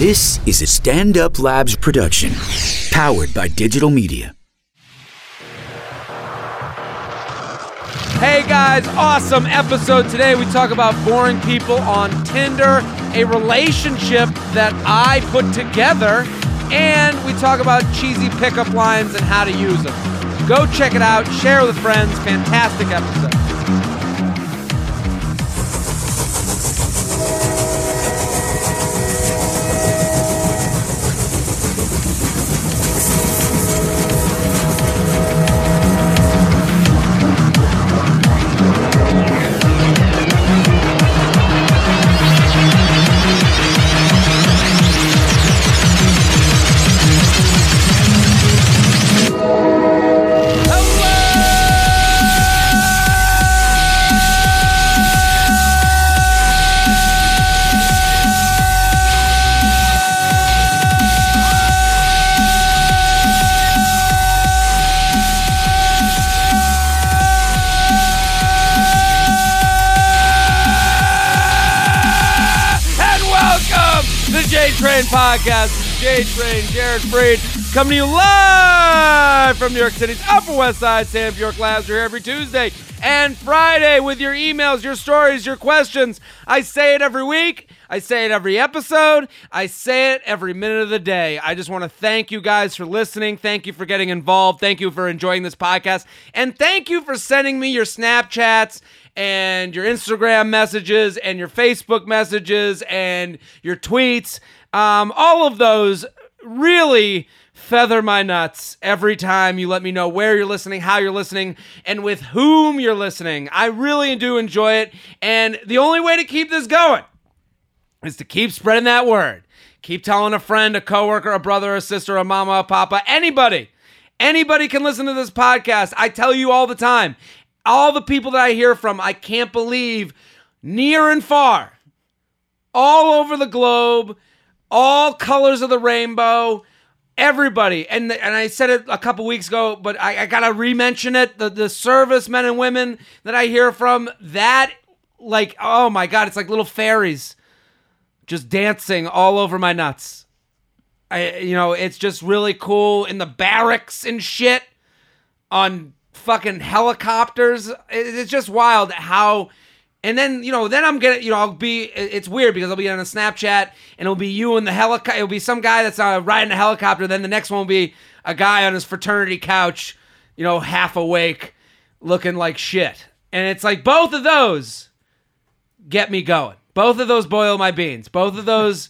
This is a Stand Up Labs production, powered by digital media. Hey guys, awesome episode today. We talk about boring people on Tinder, a relationship that I put together, and we talk about cheesy pickup lines and how to use them. Go check it out, share with friends. Fantastic episode. Jared Freid, coming to you live from New York City's Upper West Side. Sam Bjork Labs are here every Tuesday and Friday with your emails, your stories, your questions. I say it every week. I say it every episode. I say it every minute of the day. I just want to thank you guys for listening. Thank you for getting involved. Thank you for enjoying this podcast. And thank you for sending me your Snapchats and your Instagram messages and your Facebook messages and your tweets. Um, all of those really feather my nuts every time you let me know where you're listening, how you're listening, and with whom you're listening. I really do enjoy it. And the only way to keep this going is to keep spreading that word. Keep telling a friend, a coworker, a brother, a sister, a mama, a papa, anybody. Anybody can listen to this podcast. I tell you all the time. All the people that I hear from, I can't believe near and far, all over the globe, all colors of the rainbow, everybody. And and I said it a couple weeks ago, but I, I gotta re-mention it. The the servicemen and women that I hear from, that like, oh my god, it's like little fairies just dancing all over my nuts. I you know, it's just really cool in the barracks and shit on fucking helicopters. It- It's just wild how and then, you know, then I'm gonna, you know, I'll be, it's weird because I'll be on a Snapchat and it'll be you in the helicopter. It'll be some guy that's uh, riding a helicopter. Then the next one will be a guy on his fraternity couch, you know, half awake, looking like shit. And it's like both of those get me going. Both of those boil my beans. Both of those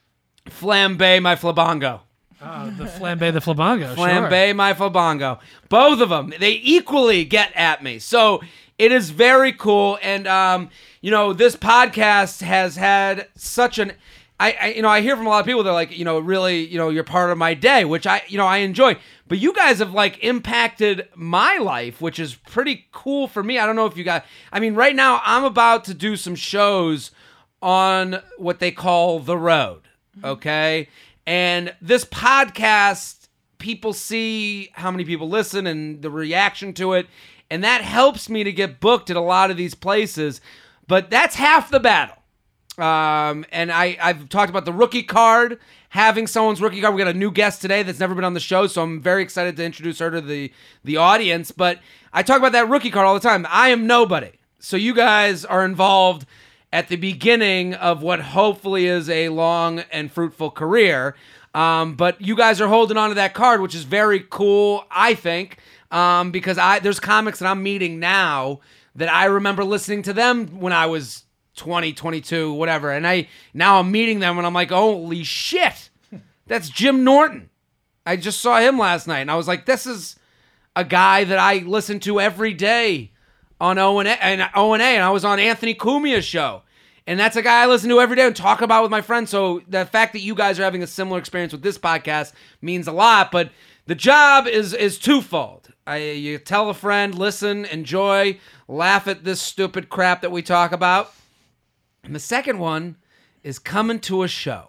flambe my flabango. Uh, the flambe, the flabango. Flambe my flabango. Both of them. They equally get at me. So it is very cool. And, um, you know, this podcast has had such an. I, I, you know, I hear from a lot of people. They're like, you know, really, you know, you're part of my day, which I, you know, I enjoy. But you guys have like impacted my life, which is pretty cool for me. I don't know if you guys. I mean, right now I'm about to do some shows on what they call the road. Okay, and this podcast, people see how many people listen and the reaction to it, and that helps me to get booked at a lot of these places. But that's half the battle. Um, and I, I've talked about the rookie card, having someone's rookie card. We got a new guest today that's never been on the show, so I'm very excited to introduce her to the the audience. But I talk about that rookie card all the time. I am nobody, so you guys are involved at the beginning of what hopefully is a long and fruitful career. Um, but you guys are holding on to that card, which is very cool, I think, um, because I there's comics that I'm meeting now that I remember listening to them when I was 20, 22, whatever. And I now I'm meeting them and I'm like, holy shit, that's Jim Norton. I just saw him last night and I was like, this is a guy that I listen to every day on O and A, and O and A, and I was on Anthony Cumia's show, and that's a guy I listen to every day and talk about with my friends. So the fact that you guys are having a similar experience with this podcast means a lot. But the job is is twofold. I, you tell a friend, listen, enjoy, laugh at this stupid crap that we talk about, and the second one is coming to a show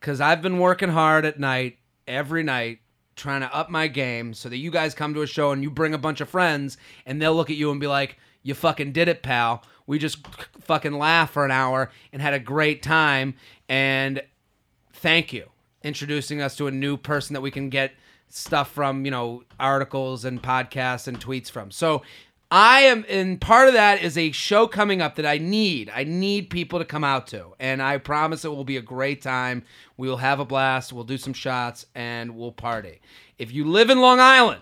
because I've been working hard at night every night trying to up my game so that you guys come to a show and you bring a bunch of friends and they'll look at you and be like, "You fucking did it, pal. We just fucking laughed for an hour and had a great time." And thank you introducing us to a new person that we can get stuff from, you know, articles and podcasts and tweets from. So I am, and part of that is a show coming up that I need. I need people to come out to, and I promise it will be a great time. We will have a blast. We'll do some shots and we'll party. If you live in Long Island,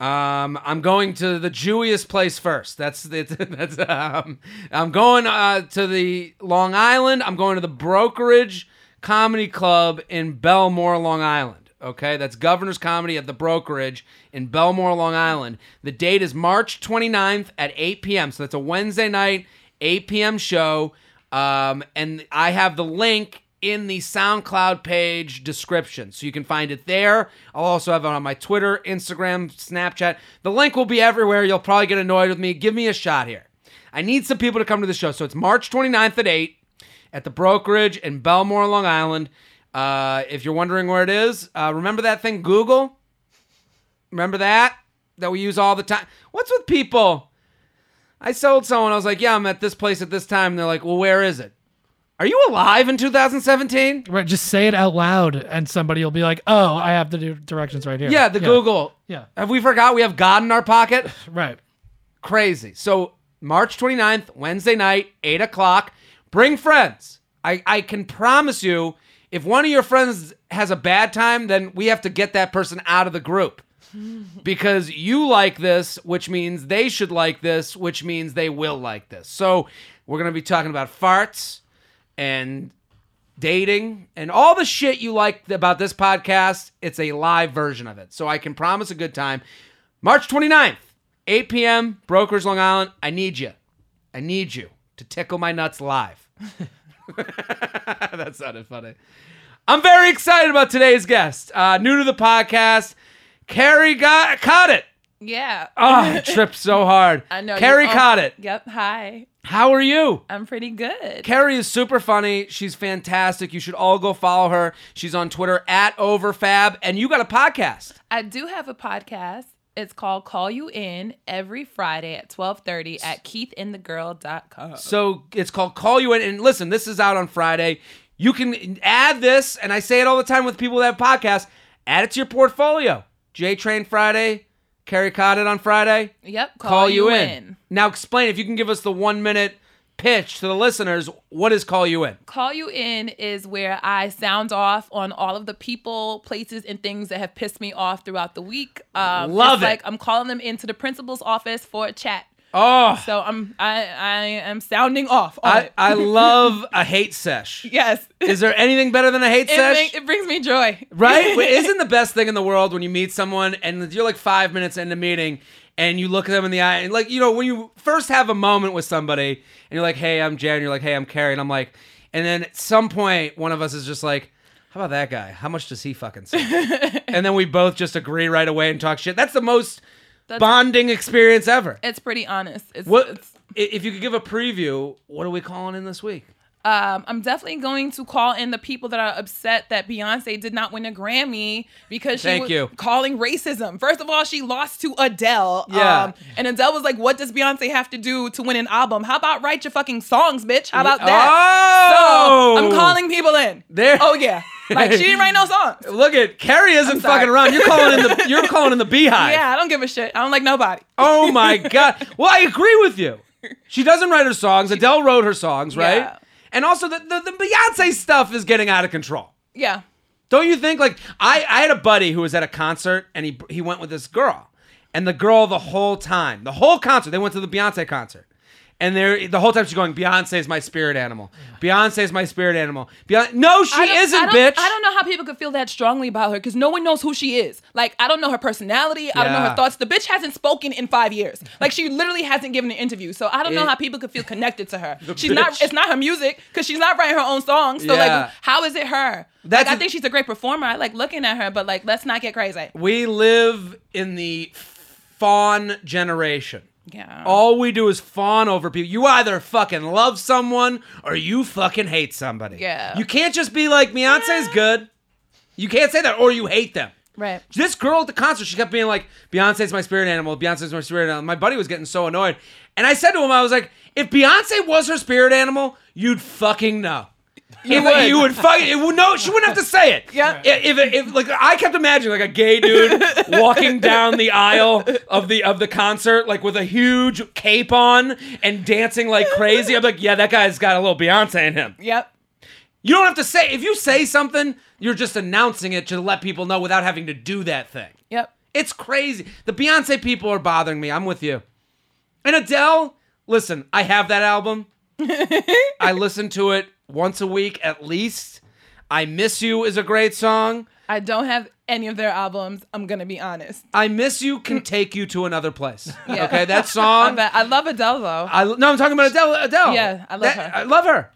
um, I'm going to the Jewiest place first. That's. That's um, I'm going uh, to the Long Island. I'm going to the Brokerage Comedy Club in Bellmore, Long Island. Okay, that's Governor's Comedy at the Brokerage in Bellmore, Long Island. The date is March 29th at 8 p.m. So that's a Wednesday night, 8 p.m. show. Um, and I have the link in the SoundCloud page description. So you can find it there. I'll also have it on my Twitter, Instagram, Snapchat. The link will be everywhere. You'll probably get annoyed with me. Give me a shot here. I need some people to come to the show. So it's March 29th at 8 at the brokerage in Bellmore, Long Island. Uh, if you're wondering where it is, uh, remember that thing Google? Remember that? That we use all the time? What's with people? I sold someone, I was like, yeah, I'm at this place at this time. And they're like, well, where is it? Are you alive in 2017? Right, just say it out loud, and somebody will be like, "Oh, I have the directions right here." Yeah, the Google. Yeah. Have we forgot we have God in our pocket? Right. Crazy. So March 29th, Wednesday night, 8 o'clock. Bring friends. I, I can promise you, if one of your friends has a bad time, then we have to get that person out of the group. because you like this, which means they should like this, which means they will like this. So we're going to be talking about farts and dating and all the shit you like about this podcast. It's a live version of it. So I can promise a good time. March 29th, 8 p.m., Brokers, Long Island. I need you. I need you to tickle my nuts live. that sounded funny. I'm very excited about today's guest. Uh, new to the podcast, Kerry got caught it. Yeah. Oh, I tripped so hard. I know. Kerry Coddett. Yep. Hi. How are you? I'm pretty good. Kerry is super funny. She's fantastic. You should all go follow her. She's on Twitter at Overfab, and you got a podcast. I do have a podcast. It's called Call You In every Friday at 12:30 at keithandthegirl.com. So it's called Call You In. And listen, this is out on Friday. You can add this, and I say it all the time with people that have podcasts. Add it to your portfolio. J Train Friday, Kerry Coddett on Friday. Yep. Call, you in. Now explain if you can give us the one minute pitch to the listeners. What is Call You In? Call You In is where I sound off on all of the people, places, and things that have pissed me off throughout the week. Um, Love it's it. Like I'm calling them into the principal's office for a chat. Oh, So I'm I I am sounding off I, it. I love a hate sesh. yes. Is there anything better than a hate It, sesh? ma- it brings me joy. Right? Isn't the best thing in the world when you meet someone and you're like five minutes into meeting and you look at them in the eye and like you know when you first have a moment with somebody and you're like, hey, I'm Jan, you're like, hey, I'm Kerry, and I'm like, and then at some point one of us is just like, how about that guy? How much does he fucking say? and then we both just agree right away and talk shit. That's the most That's- bonding experience ever. It's pretty honest. It's, What it's if you could give a preview? What are we calling in this week? Um, I'm definitely going to call in the people that are upset that Beyonce did not win a Grammy because she Thank was you. calling racism. First of all, she lost to Adele. Yeah. Um, and Adele was like, "What does Beyonce have to do to win an album? How about write your fucking songs, bitch? How about that?" Oh, So I'm calling people in. There- Oh yeah, like she didn't write no songs. Look at Kerry isn't fucking around. You're calling in the you're calling in the beehive. Yeah, I don't give a shit. I don't like nobody. Oh my god. Well, I agree with you. She doesn't write her songs. Adele wrote her songs, right? Yeah. And also the, the the Beyonce stuff is getting out of control. Yeah. Don't you think? Like I I had a buddy who was at a concert and he he went with this girl, and the girl the whole time, the whole concert, they went to the Beyonce concert. And they're the whole time she's going, Beyonce is my spirit animal. Beyonce is my spirit animal. Beyonce, no, she I don't- isn't, I don't, bitch. I don't know how people could feel that strongly about her because no one knows who she is. Like, I don't know her personality. I don't know Yeah. her thoughts. The bitch hasn't spoken in five years. Like, she literally hasn't given an interview. So I don't know It- how people could feel connected to her. She's not. It's not her music because she's not writing her own songs. So Yeah. like, how is it her? That's like, I a- think she's a great performer. I like looking at her, but like, let's not get crazy. We live in the fawn generation. Yeah. All we do is fawn over people. You either fucking love someone or you fucking hate somebody. Yeah. You can't just be like, Beyonce's good. You can't say that or you hate them. right. This girl at the concert, she kept being like, Beyonce's my spirit animal. Beyonce's my spirit animal. My buddy was getting so annoyed. And I said to him, I was like, if Beyonce was her spirit animal, you'd fucking know. You would. You would fucking. It would, no, she wouldn't have to say it. Yeah. If, if, if like I kept imagining like a gay dude walking down the aisle of the of the concert like with a huge cape on and dancing like crazy. I'm like, yeah, that guy's got a little Beyonce in him. Yep. You don't have to say. If you say something, you're just announcing it to let people know without having to do that thing. Yep. It's crazy. The Beyonce people are bothering me. I'm with you. And Adele, listen, I have that album. I listen to it once a week at least. I Miss You is a great song. I don't have any of their albums. I'm gonna be honest. I Miss You can take you to another place. Yeah. Okay, that song. I love Adele though. I no, I'm talking about Adele. Adele. Yeah, I love That- her. I love her.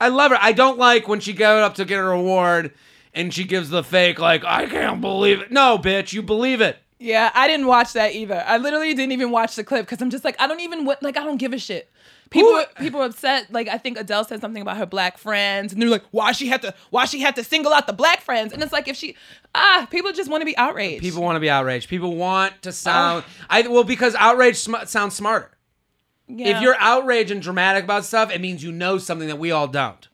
I love her. I don't like when she got up to get her award and she gives the fake like I can't believe it. No, bitch, you believe it. yeah, I didn't watch that either. I literally didn't even watch the clip because I'm just like, I don't even like I don't give a shit. People, were, people were upset. Like I think Adele said something about her black friends, and they're like, "Why she had to? Why she had to single out the black friends?" And it's like, if she, ah, people just want to be outraged. People want to be outraged. People want to sound. I well because outrage sm- sounds smarter. Yeah. If you're outraged and dramatic about stuff, it means you know something that we all don't.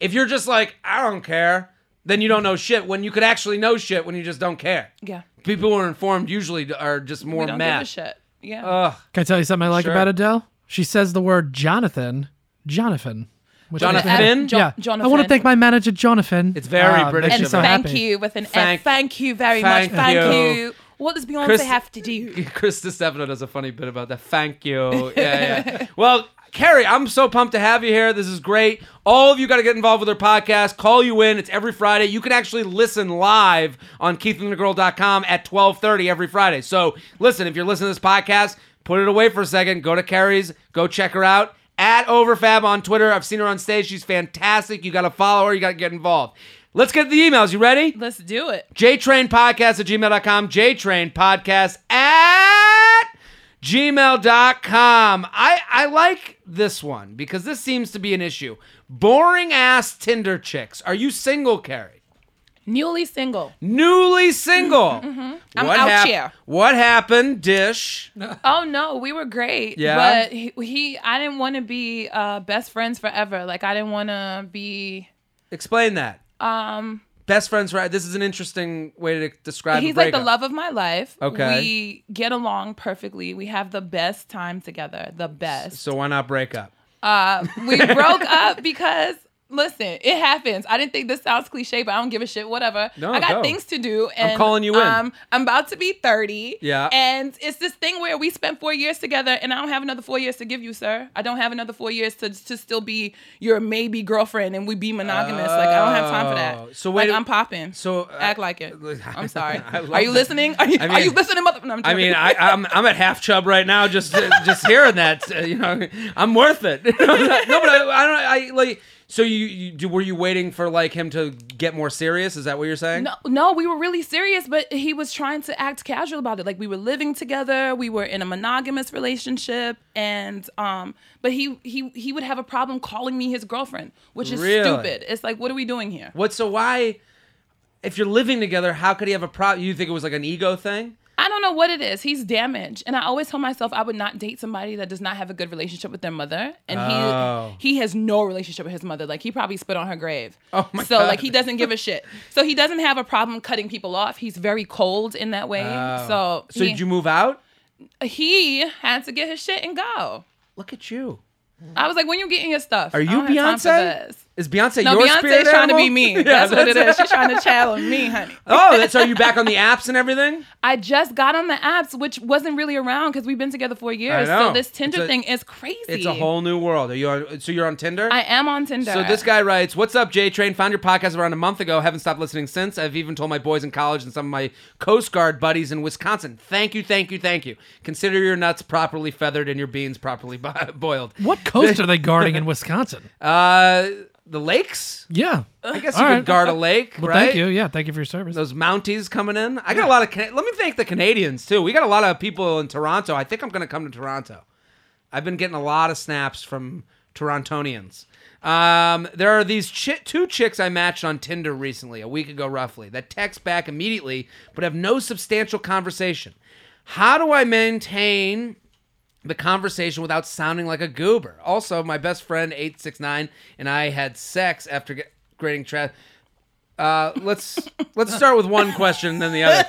If you're just like I don't care, then you don't know shit. When you could actually know shit when you just don't care. yeah, People who are informed usually are just more we don't mad. give a shit. Yeah. Ugh. Can I tell you something I like Sure. about Adele? She says the word Jonathan, Jonathan. with an Jonathan? F. Finn? Jo- yeah. Jonathan. I want to thank my manager, Jonathan. It's very Ah, British makes me of so her. thank happy. you with an Thank- F. Thank you very Thank much. Thank you. you. What does Beyonce Chris- have to do? Chris Distefano does a funny bit about that. Thank you. Yeah, yeah. well, Kerry, I'm so pumped to have you here. This is great. All of you got to get involved with our podcast. Call you in. It's every Friday. You can actually listen live on keithandthegirl.com at 12:30 every Friday. So, listen, if you're listening to this podcast, put it away for a second. Go to Kerry's. Go check her out. At Overfab on Twitter. I've seen her on stage. She's fantastic. You got to follow her. You got to get involved. Let's get the emails. You ready? Let's do it. JTrainPodcast at gmail.com. JTrainPodcast at gmail.com. I, I like this one because this seems to be an issue. Boring ass Tinder chicks. Are you single, Kerry? Newly single. Newly single. Mm-hmm. I'm out here. What happened, Dish? Oh no, we were great. Yeah? But he, he I didn't want to be uh, best friends forever. Like I didn't want to be. Explain that. Um, Best friends, right? This is an interesting way to describe. It. He's like the love of my life. Okay. We get along perfectly. We have the best time together. The best. So why not break up? Uh, we broke up because listen, it happens. I didn't think this sounds cliche, but I don't give a shit. Whatever. No, I got go. things to do, and I'm calling you in. Um, I'm about to be 30. Yeah. and it's this thing where we spent four years together, and I don't have another four years to give you, sir. I don't have another four years to to still be your maybe girlfriend, and we be monogamous. like I don't have time for Oh. that. So wait like I'm popping. so, uh, act like it. I'm sorry. Are you that. listening? Are you, I are you listening, mother? No, I mean. I, I'm I'm at half chub right now. Just just hearing that, uh, you know, I'm worth it. no, but I, I don't. I like. So you, you do- were you waiting for like him to get more serious? Is that what you're saying? No, no, we were really serious, but he was trying to act casual about it. Like we were living together, we were in a monogamous relationship, and um, but he he he would have a problem calling me his girlfriend, which is Really? stupid. It's like, what are we doing here? What? So why? If you're living together, how could he have a problem? You think it was like an ego thing? I don't know what it is. He's damaged, and I always tell myself I would not date somebody that does not have a good relationship with their mother. And Oh. he he has no relationship with his mother. Like he probably spit on her grave. Oh my so God. like he doesn't give a shit. So he doesn't have a problem cutting people off. He's very cold in that way. Oh. So So he, did you move out? he had to get his shit and go. Look at you. I was like, when you getting your stuff? Are you don't have time for Beyonce? This. Is Beyonce No, your Beyonce's spirit trying to be animal? me. Yeah, that's, what it that's- is. She's trying to challenge me, honey. Oh, that's are you back on the apps and everything? I just got on the apps, which wasn't really around because we've been together for years. know. So this Tinder a- thing is crazy. It's a whole new world. Are you on? So you're on Tinder? I am on Tinder. So this guy writes, "What's up, J Train? Found your podcast around a month ago. Haven't stopped listening since. I've even told my boys in college and some of my Coast Guard buddies in Wisconsin. Thank you, thank you, thank you. Consider your nuts properly feathered and your beans properly bo- boiled. What coast are they guarding in Wisconsin? Uh, the lakes. Yeah. I guess All you right. guard a lake, Well, right? thank you. Yeah, thank you for your service. Those Mounties coming in. I got a lot of. Can- Let me thank the Canadians too. We got a lot of people in Toronto. I think I'm going to come to Toronto. I've been getting a lot of snaps from Torontonians. Um, there are these chi- two chicks I matched on Tinder recently, a week ago roughly, that text back immediately but have no substantial conversation. How do I maintain the conversation without sounding like a goober? Also, my best friend 869 and I had sex after get grading trash. Uh, let's let's start with one question and then the other.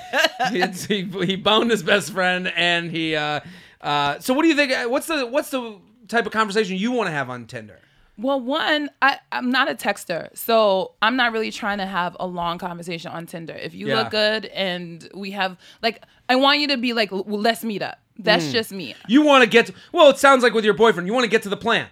It's- he, he boned his best friend and he. Uh, uh, so what do you think? What's the what's the type of conversation you want to have on Tinder? Well, one, I, I'm not a texter, so I'm not really trying to have a long conversation on Tinder. If you Yeah. look good and we have, like, I want you to be like, "Well, let's meet up. That's Mm. just me. You want to get to, well. It sounds like with your boyfriend, you want to get to the plan.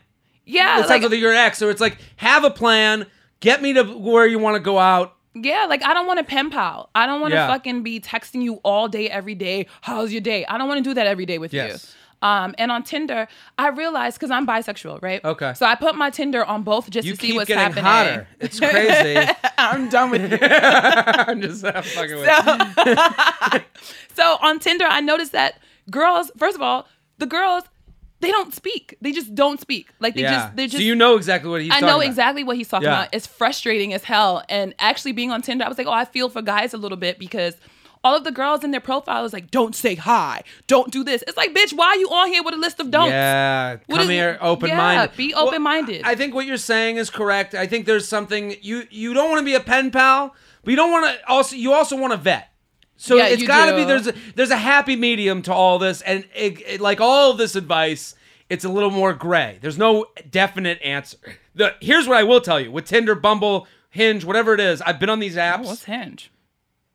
Yeah, It sounds like, like with your ex, so it's like have a plan, get me to where you want to go out. yeah, like I don't want to pen pal. I don't want to Yeah. fucking be texting you all day, every day. How's your day? I don't want to do that every day with Yes. you. Um, and on Tinder, I realized because I'm bisexual, right? Okay. So I put my Tinder on both just You to see keep what's getting happening. hotter. It's crazy. I'm done with you. I'm just I'm fucking with you. So on Tinder, I noticed that girls, first of all, the girls, they don't speak. They just don't speak. Like they Yeah. just, they just. so you know exactly what he's. I know about. exactly what he's talking Yeah. about. It's frustrating as hell. And actually being on Tinder, I was like, oh, I feel for guys a little bit because all of the girls in their profile is like, don't say hi, don't do this. It's like, bitch, why are you on here with a list of don'ts? Yeah, What come is- here, open minded. yeah, be open-minded. I think what you're saying is correct. I think there's something you you don't want to be a pen pal, but you don't want to also you also want to vet. So Yeah, it's got to be there's a, there's a happy medium to all this, and it, it- like all of this advice, it's a little more gray. There's no definite answer. The here's what I will tell you with Tinder, Bumble, Hinge, whatever it is. I've been on these oh, apps. What's Hinge?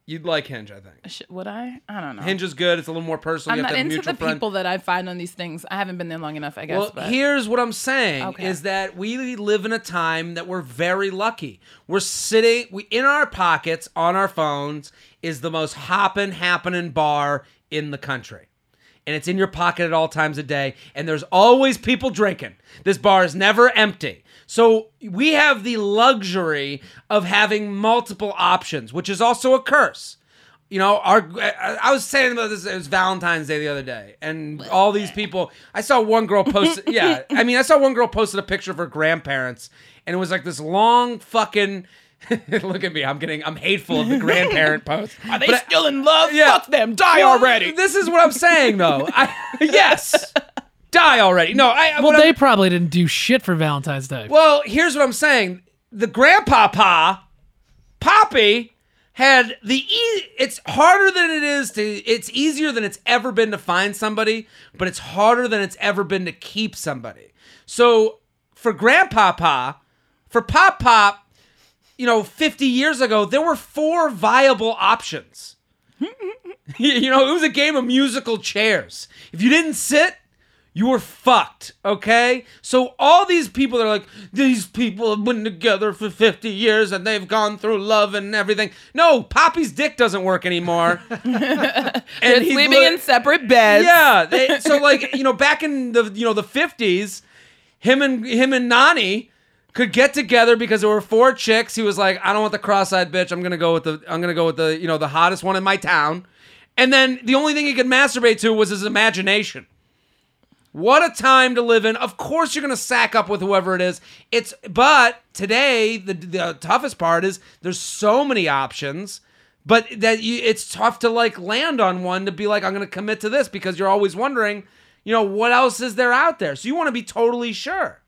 You'd like Hinge, I think. Sh- Would I? I don't know. Hinge is good. It's a little more personal. I'm you have not to have a into mutual the friend. people that I find on these things. I haven't been there long enough, I guess. Well, but. here's what I'm saying Okay. is that we live in a time that we're very lucky. We're sitting we in our pockets on our phones is the most hoppin' happening bar in the country. And it's in your pocket at all times a day and there's always people drinking. This bar is never empty. So we have the luxury of having multiple options, which is also a curse you know, our I I was saying about this. It was Valentine's Day the other day, and all these people. I saw one girl post. yeah, I mean, I saw one girl posted a picture of her grandparents, and it was like this long fucking. Look at me. I'm getting. I'm hateful of the grandparent post. Are they still in love? Yeah. Fuck them. Die Well, already. This is what I'm saying, though. I, yes, die already. No, I. Well, what I'm- they probably didn't do shit for Valentine's Day. well, here's what I'm saying. The grandpapa, Poppy, had the e- it's harder than it is to it's easier than it's ever been to find somebody, but it's harder than it's ever been to keep somebody. So for grandpapa, for Pop Pop, you know, 50 years ago, there were four viable options. you know, it was a game of musical chairs. If you didn't sit, you were fucked, okay? So all these people that are like, these people have been together for 50 years and they've gone through love and everything. No, Poppy's dick doesn't work anymore. and he's living li- in separate beds. yeah. They, so like you know, back in the you know the fifties, him and him and Nani could get together because there were four chicks. He was like, I don't want the cross-eyed bitch. I'm gonna go with the I'm gonna go with the you know the hottest one in my town. And then the only thing he could masturbate to was his imagination. What a time to live in. Of course you're going to sack up with whoever it is. It's but today the the toughest part is there's so many options, but that you it's tough to like land on one to be like I'm going to commit to this because you're always wondering, you know, what else is there out there. So you want to be totally sure.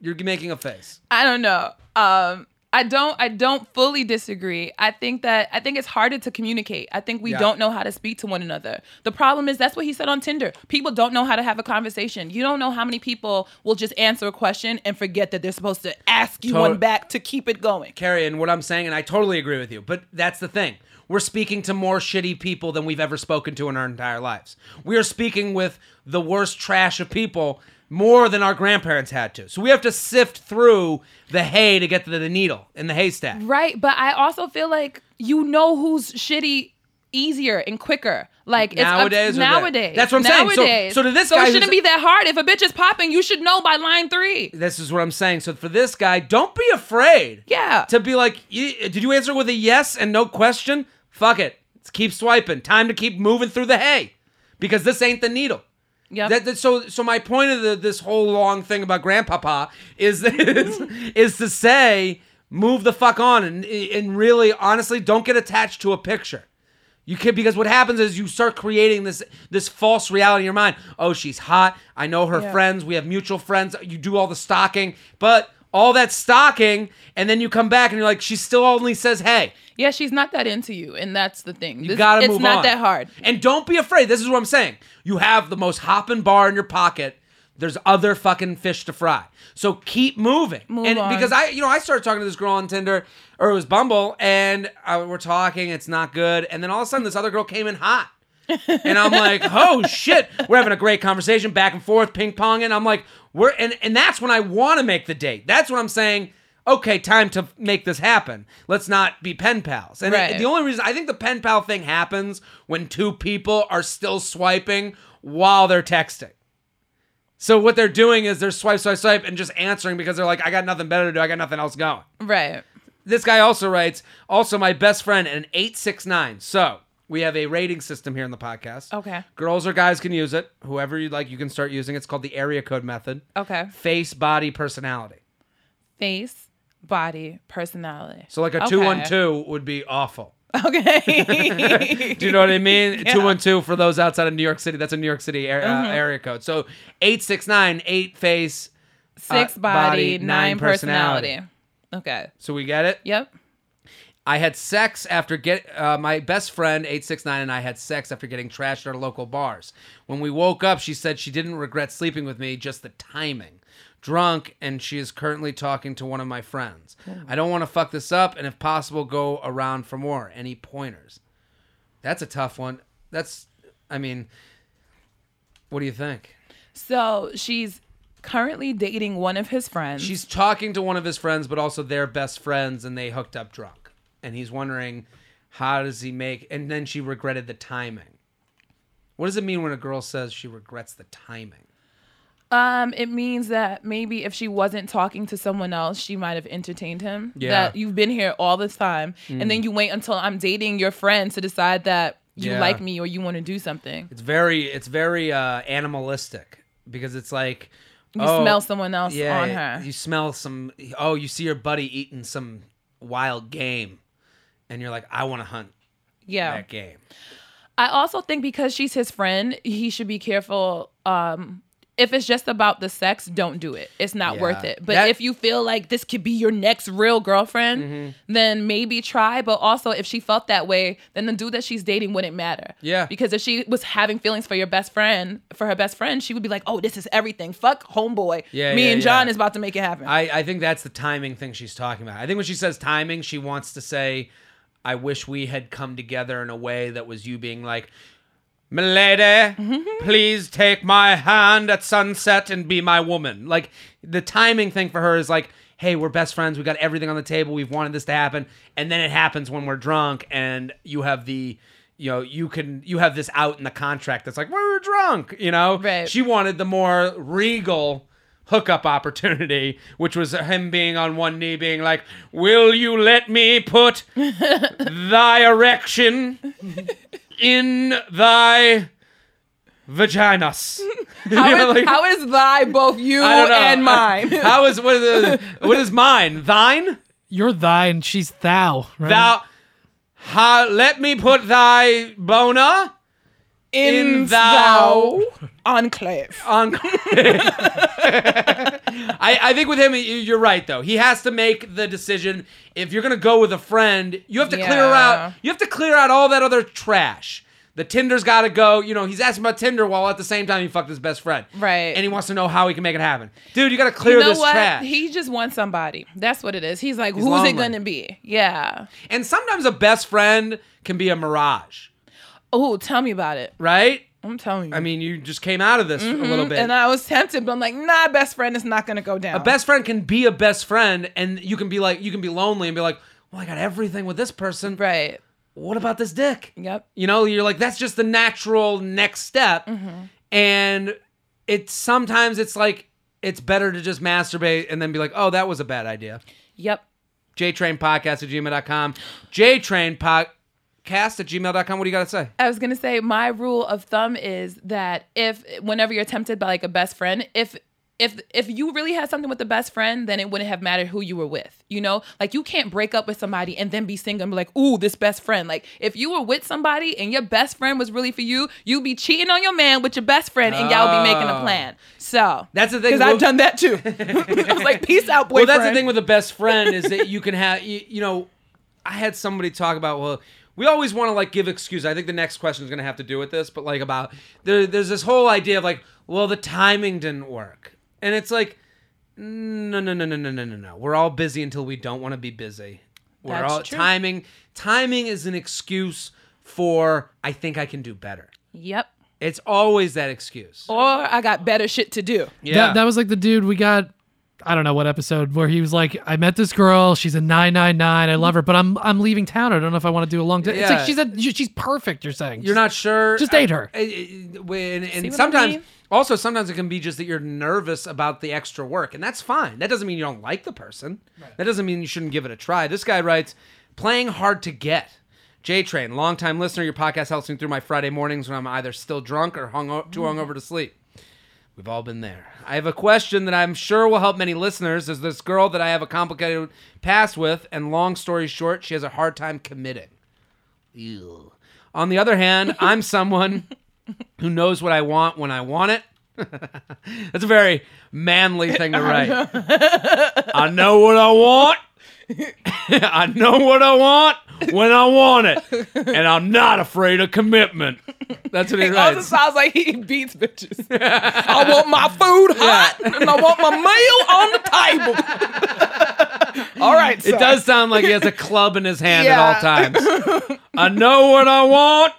You're making a face. I don't know. Um, I don't. I don't fully disagree. I think that I think it's harder to communicate. I think we Yeah. don't know how to speak to one another. The problem is that's what he said on Tinder. People don't know how to have a conversation. You don't know how many people will just answer a question and forget that they're supposed to ask you Tot- one back to keep it going. Kerry, and what I'm saying, and I totally agree with you, but that's the thing. We're speaking to more shitty people than we've ever spoken to in our entire lives. We are speaking with the worst trash of people more than our grandparents had to. So we have to sift through the hay to get to the needle in the haystack. Right, but I also feel like you know who's shitty easier and quicker. Like it's up- Nowadays nowadays. That's what I'm saying. So- Nowadays. so to this so guy it shouldn't be that hard. If a bitch is popping, you should know by line three. This is what I'm saying. So for this guy, don't be afraid. Yeah. To be like, did you answer with a yes and no question? Fuck it. Let's keep swiping. Time to keep moving through the hay because this ain't the needle. Yep. That, that- so so my point of the, this whole long thing about grandpapa is is, is to say move the fuck on and and really honestly don't get attached to a picture. You can because what happens is you start creating this this false reality in your mind. Oh, she's hot. I know her Yeah. friends. We have mutual friends. You do all the stalking, but all that stalking, and then you come back and you're like, she still only says hey. Yeah, she's not that into you, and that's the thing. You This- gotta It's move not on. that hard. And don't be afraid. This is what I'm saying. You have the most hopping bar in your pocket. There's other fucking fish to fry. So keep moving. Move and on. because I, you know, I started talking to this girl on Tinder, or it was Bumble, and uh, we're talking. It's not good. And then all of a sudden, this other girl came in hot. And I'm like, oh shit, we're having a great conversation, back and forth, ping pong, and I'm like, we're and and that's when I want to make the date. That's when I'm saying, okay, time to make this happen. Let's not be pen pals. And Right. the only reason I think the pen pal thing happens when two people are still swiping while they're texting. So what they're doing is they're swipe, swipe, swipe, and just answering because they're like, I got nothing better to do. I got nothing else going. Right. This guy also writes, also my best friend an 869. So we have a rating system here in the podcast. Okay. Girls or guys can use it. Whoever you like, you can start using. It's called the area code method. Okay. Face, body, personality. Face, body, personality. So like a Okay. 212 would be awful. Okay. Do you know what I mean? Yeah. 212 for those outside of New York City. That's a New York City area, uh, area code. So 869, 8 face. Six uh, body, body, nine nine personality. personality. Okay. So we get it? Yep. I had sex after get uh, my best friend 869 and I had sex after getting trashed at our local bars. When we woke up, she said she didn't regret sleeping with me, just the timing. Drunk, and she is currently talking to one of my friends. I don't want to fuck this up, and if possible, go around for more. Any pointers? That's a tough one. That's, I mean, what do you think? So she's currently dating one of his friends. She's talking to one of his friends, but also their best friends, and they hooked up drunk. And he's wondering, how does he make? And then she regretted the timing. What does it mean when a girl says she regrets the timing? Um, it means that maybe if she wasn't talking to someone else, she might have entertained him. Yeah. Mm. That you've been here all this time, and then you wait until I'm dating your friend to decide that you Yeah. like me or you want to do something. It's very, it's very uh, animalistic because it's like You oh, smell someone else yeah, on her. You smell some. Oh, you see your buddy eating some wild game, and you're like, I want to hunt yeah. that game. I also think because she's his friend, he should be careful. Um, if it's just about the sex, don't do it. It's not Yeah. worth it. But That- if you feel like this could be your next real girlfriend, then maybe try. But also, if she felt that way, then the dude that she's dating wouldn't matter. Yeah. Because if she was having feelings for your best friend, for her best friend, she would be like, "Oh, this is everything. Fuck homeboy. Yeah, Me yeah, and John yeah. is about to make it happen." I, I think that's the timing thing she's talking about. I think when she says timing, she wants to say, I wish we had come together in a way that was you being like, Milady, mm-hmm. please take my hand at sunset and be my woman. Like the timing thing for her is like, hey, we're best friends. We got everything on the table. We've wanted this to happen. And then it happens when we're drunk and you have the you know, you can you have this out in the contract that's like, we're drunk, you know? Right. She wanted the more regal hookup opportunity, which was him being on one knee, being like, Will you let me put thy erection in thy vaginas? how, You know, is, like- how is thy both you I don't know. and mine? How is what is, uh, what is mine? Thine? You're thine, she's thou. Right? Thou ha, let me put thy bona in thou enclave. on I, I think with him you- you're right though he has to make the decision if you're gonna go with a friend you have to clear out you have to clear out all that other trash the tinder's gotta go you know he's asking about tinder while at the same time he fucked his best friend Right. and he wants to know how he can make it happen dude you gotta clear you know this what? trash He just wants somebody. That's what it is. He's like, He's who's it gonna be? Yeah. and sometimes a best friend can be a mirage Oh, tell me about it. right I'm telling you. I mean, you just came out of this a little bit. Mm-hmm. and I was tempted, but I'm like, nah, best friend is not gonna go down. a best friend can be a best friend, and you can be like, you can be lonely and be like, well, I got everything with this person. right. What about this dick? Yep. You know, you're like, that's just the natural next step. Mm-hmm. And it's sometimes it's like, it's better to just masturbate and then be like, oh, that was a bad idea. Yep. JTrainPodcast at gmail.com. JTrainPodcast at gmail.com. What do you got to say? I was gonna say my rule of thumb is that if whenever you're tempted by like a best friend, if if if you really had something with the best friend, then it wouldn't have mattered who you were with. You know, like you can't break up with somebody and then be single and be like, "Ooh, this best friend." Like if you were with somebody and your best friend was really for you, you'd be cheating on your man with your best friend, and y'all be making a Oh. plan. So That's the thing, because I've done that too. I was like, "Peace out, boyfriend." Well, that's the thing with a best friend is that you can have you, you know. I had somebody talk about well. We always want to like give excuses. I think the next question is going to have to do with this, but like about there, there's this whole idea of like, well, the timing didn't work, and it's like, no, no, no, no, no, no, no, no. We're all busy until we don't want to be busy. We're That's all true. timing. Timing is an excuse for I think I can do better. Yep. It's always that excuse. Or I got better shit to do. Yeah, That, that was like the dude we got. I don't know what episode where he was like, "I met this girl. She's a nine nine nine. I love her, but I'm I'm leaving town. I don't know if I want to do a long day." It's Yeah. like she's a she's perfect. You're saying You're not sure. Just date her. Uh, uh, when- and what I sometimes, mean? also sometimes it can be just that you're nervous about the extra work, and that's fine. That doesn't mean you don't like the person. That doesn't mean you shouldn't give it a try. This guy writes, "Playing hard to get." J Train, longtime listener. Your podcast helps me through my Friday mornings when I'm either still drunk or hung too hungover to sleep. We've all been there. I have a question that I'm sure will help many listeners. Is this girl that I have a complicated past with, and long story short, she has a hard time committing. Ew. On the other hand, I'm someone who knows what I want when I want it. That's a very manly thing to write. I know what I want. I know what I want when I want it, and I'm not afraid of commitment. That's what he It also sounds like he beats bitches. I want my food hot and I want my meal on the table. All right, It son. does sound like he has a club in his hand Yeah. at all times. I know what I want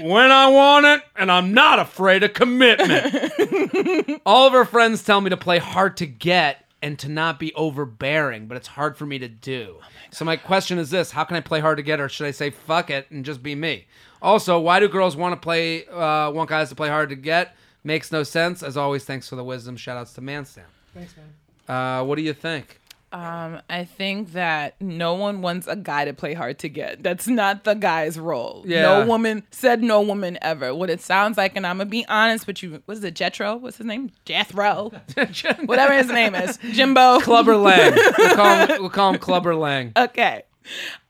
when I want it, and I'm not afraid of commitment. all of her friends tell me to play hard to get and to not be overbearing, but it's hard for me to do. so my question is this: How can I play hard to get, or should I say fuck it and just be me? Also, why do girls want to play? Uh, want guys to play hard to get? Makes no sense. As always, thanks for the wisdom. Shoutouts to ManSamp. Thanks, man. Uh, what do you think? Um, I think that no one wants a guy to play hard to get. That's not the guy's role. Yeah. No woman said no woman ever. What it sounds like, and I'm gonna be honest with you. What is it, Jethro? What's his name? Jethro. Whatever his name is. Jimbo. Clubber Lang. We'll call him, we'll call him Clubber Lang. okay.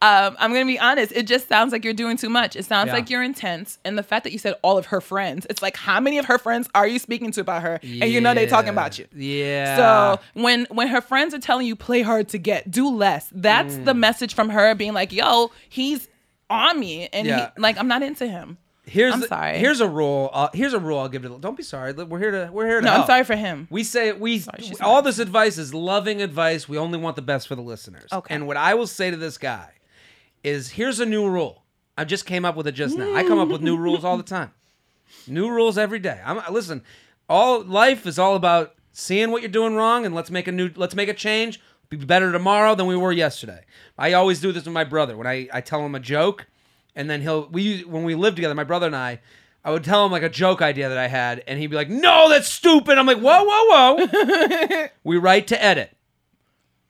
Um, I'm gonna be honest. It just sounds like you're doing too much. It sounds Yeah. like you're intense, and the fact that you said all of her friends, it's like how many of her friends are you speaking to about her, and you know they're talking about you. Yeah. So when when her friends are telling you play hard to get, do less. That's the Mm. message from her being like, "Yo, he's on me," and Yeah. he, like I'm not into him. Here's I'm the- sorry. Here's a rule. Uh, here's a rule. I'll give it. A, don't be sorry. We're here to. We're here to. No, I'm sorry for him. We say we she's all this advice is loving advice. We only want the best for the listeners. Okay. And what I will say to this guy is, here's a new rule. I just came up with it just now. I come up with new rules all the time. New rules every day. I'm listen. All life is all about seeing what you're doing wrong and let's make a new. Let's make a change. Be better tomorrow than we were yesterday. I always do this with my brother when I, I tell him a joke, and then he'll we when we lived together, my brother and I. I would tell him like a joke idea that I had, and he'd be like, "No, that's stupid." I'm like, "Whoa, whoa, whoa!" we write to edit.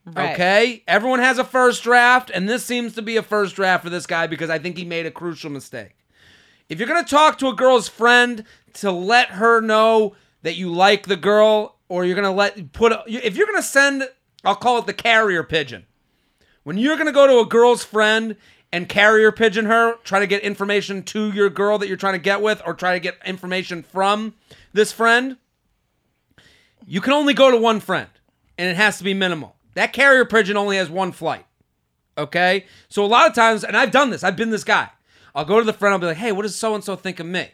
Right. Okay, everyone has a first draft, and this seems to be a first draft for this guy because I think he made a crucial mistake. If you're gonna talk to a girl's friend to let her know that you like the girl, or you're gonna let put, a, if you're gonna send, I'll call it the carrier pigeon. When you're gonna go to a girl's friend and carrier pigeon her, try to get information to your girl that you're trying to get with, or try to get information from this friend, you can only go to one friend, and it has to be minimal. That carrier pigeon only has one flight. Okay? So a lot of times, and I've done this, I've been this guy. I'll go to the friend, I'll be like, hey, what does so and so think of me?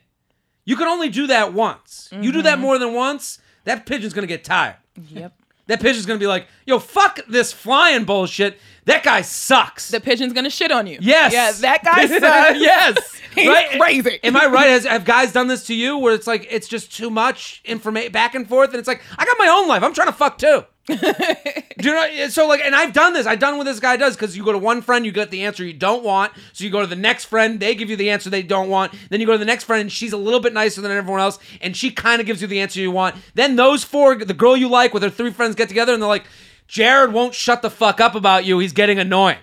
You can only do that once. You do that mm-hmm. more than once, that pigeon's gonna get tired. Yep. That pigeon's gonna be like, yo, fuck this flying bullshit. That guy sucks. The pigeon's gonna shit on you. yes. Yeah, that guy sucks. yes. He's crazy. Am I right? Has, have guys done this to you where it's like it's just too much information back and forth, and it's like I got my own life. I'm trying to fuck too. Do you know? So like, and I've done this. I've done what this guy does because you go to one friend, you get the answer you don't want. So you go to the next friend, they give you the answer they don't want. Then you go to the next friend, and she's a little bit nicer than everyone else, and she kind of gives you the answer you want. Then those four, the girl you like with her three friends get together, and they're like, Jared won't shut the fuck up about you. He's getting annoying.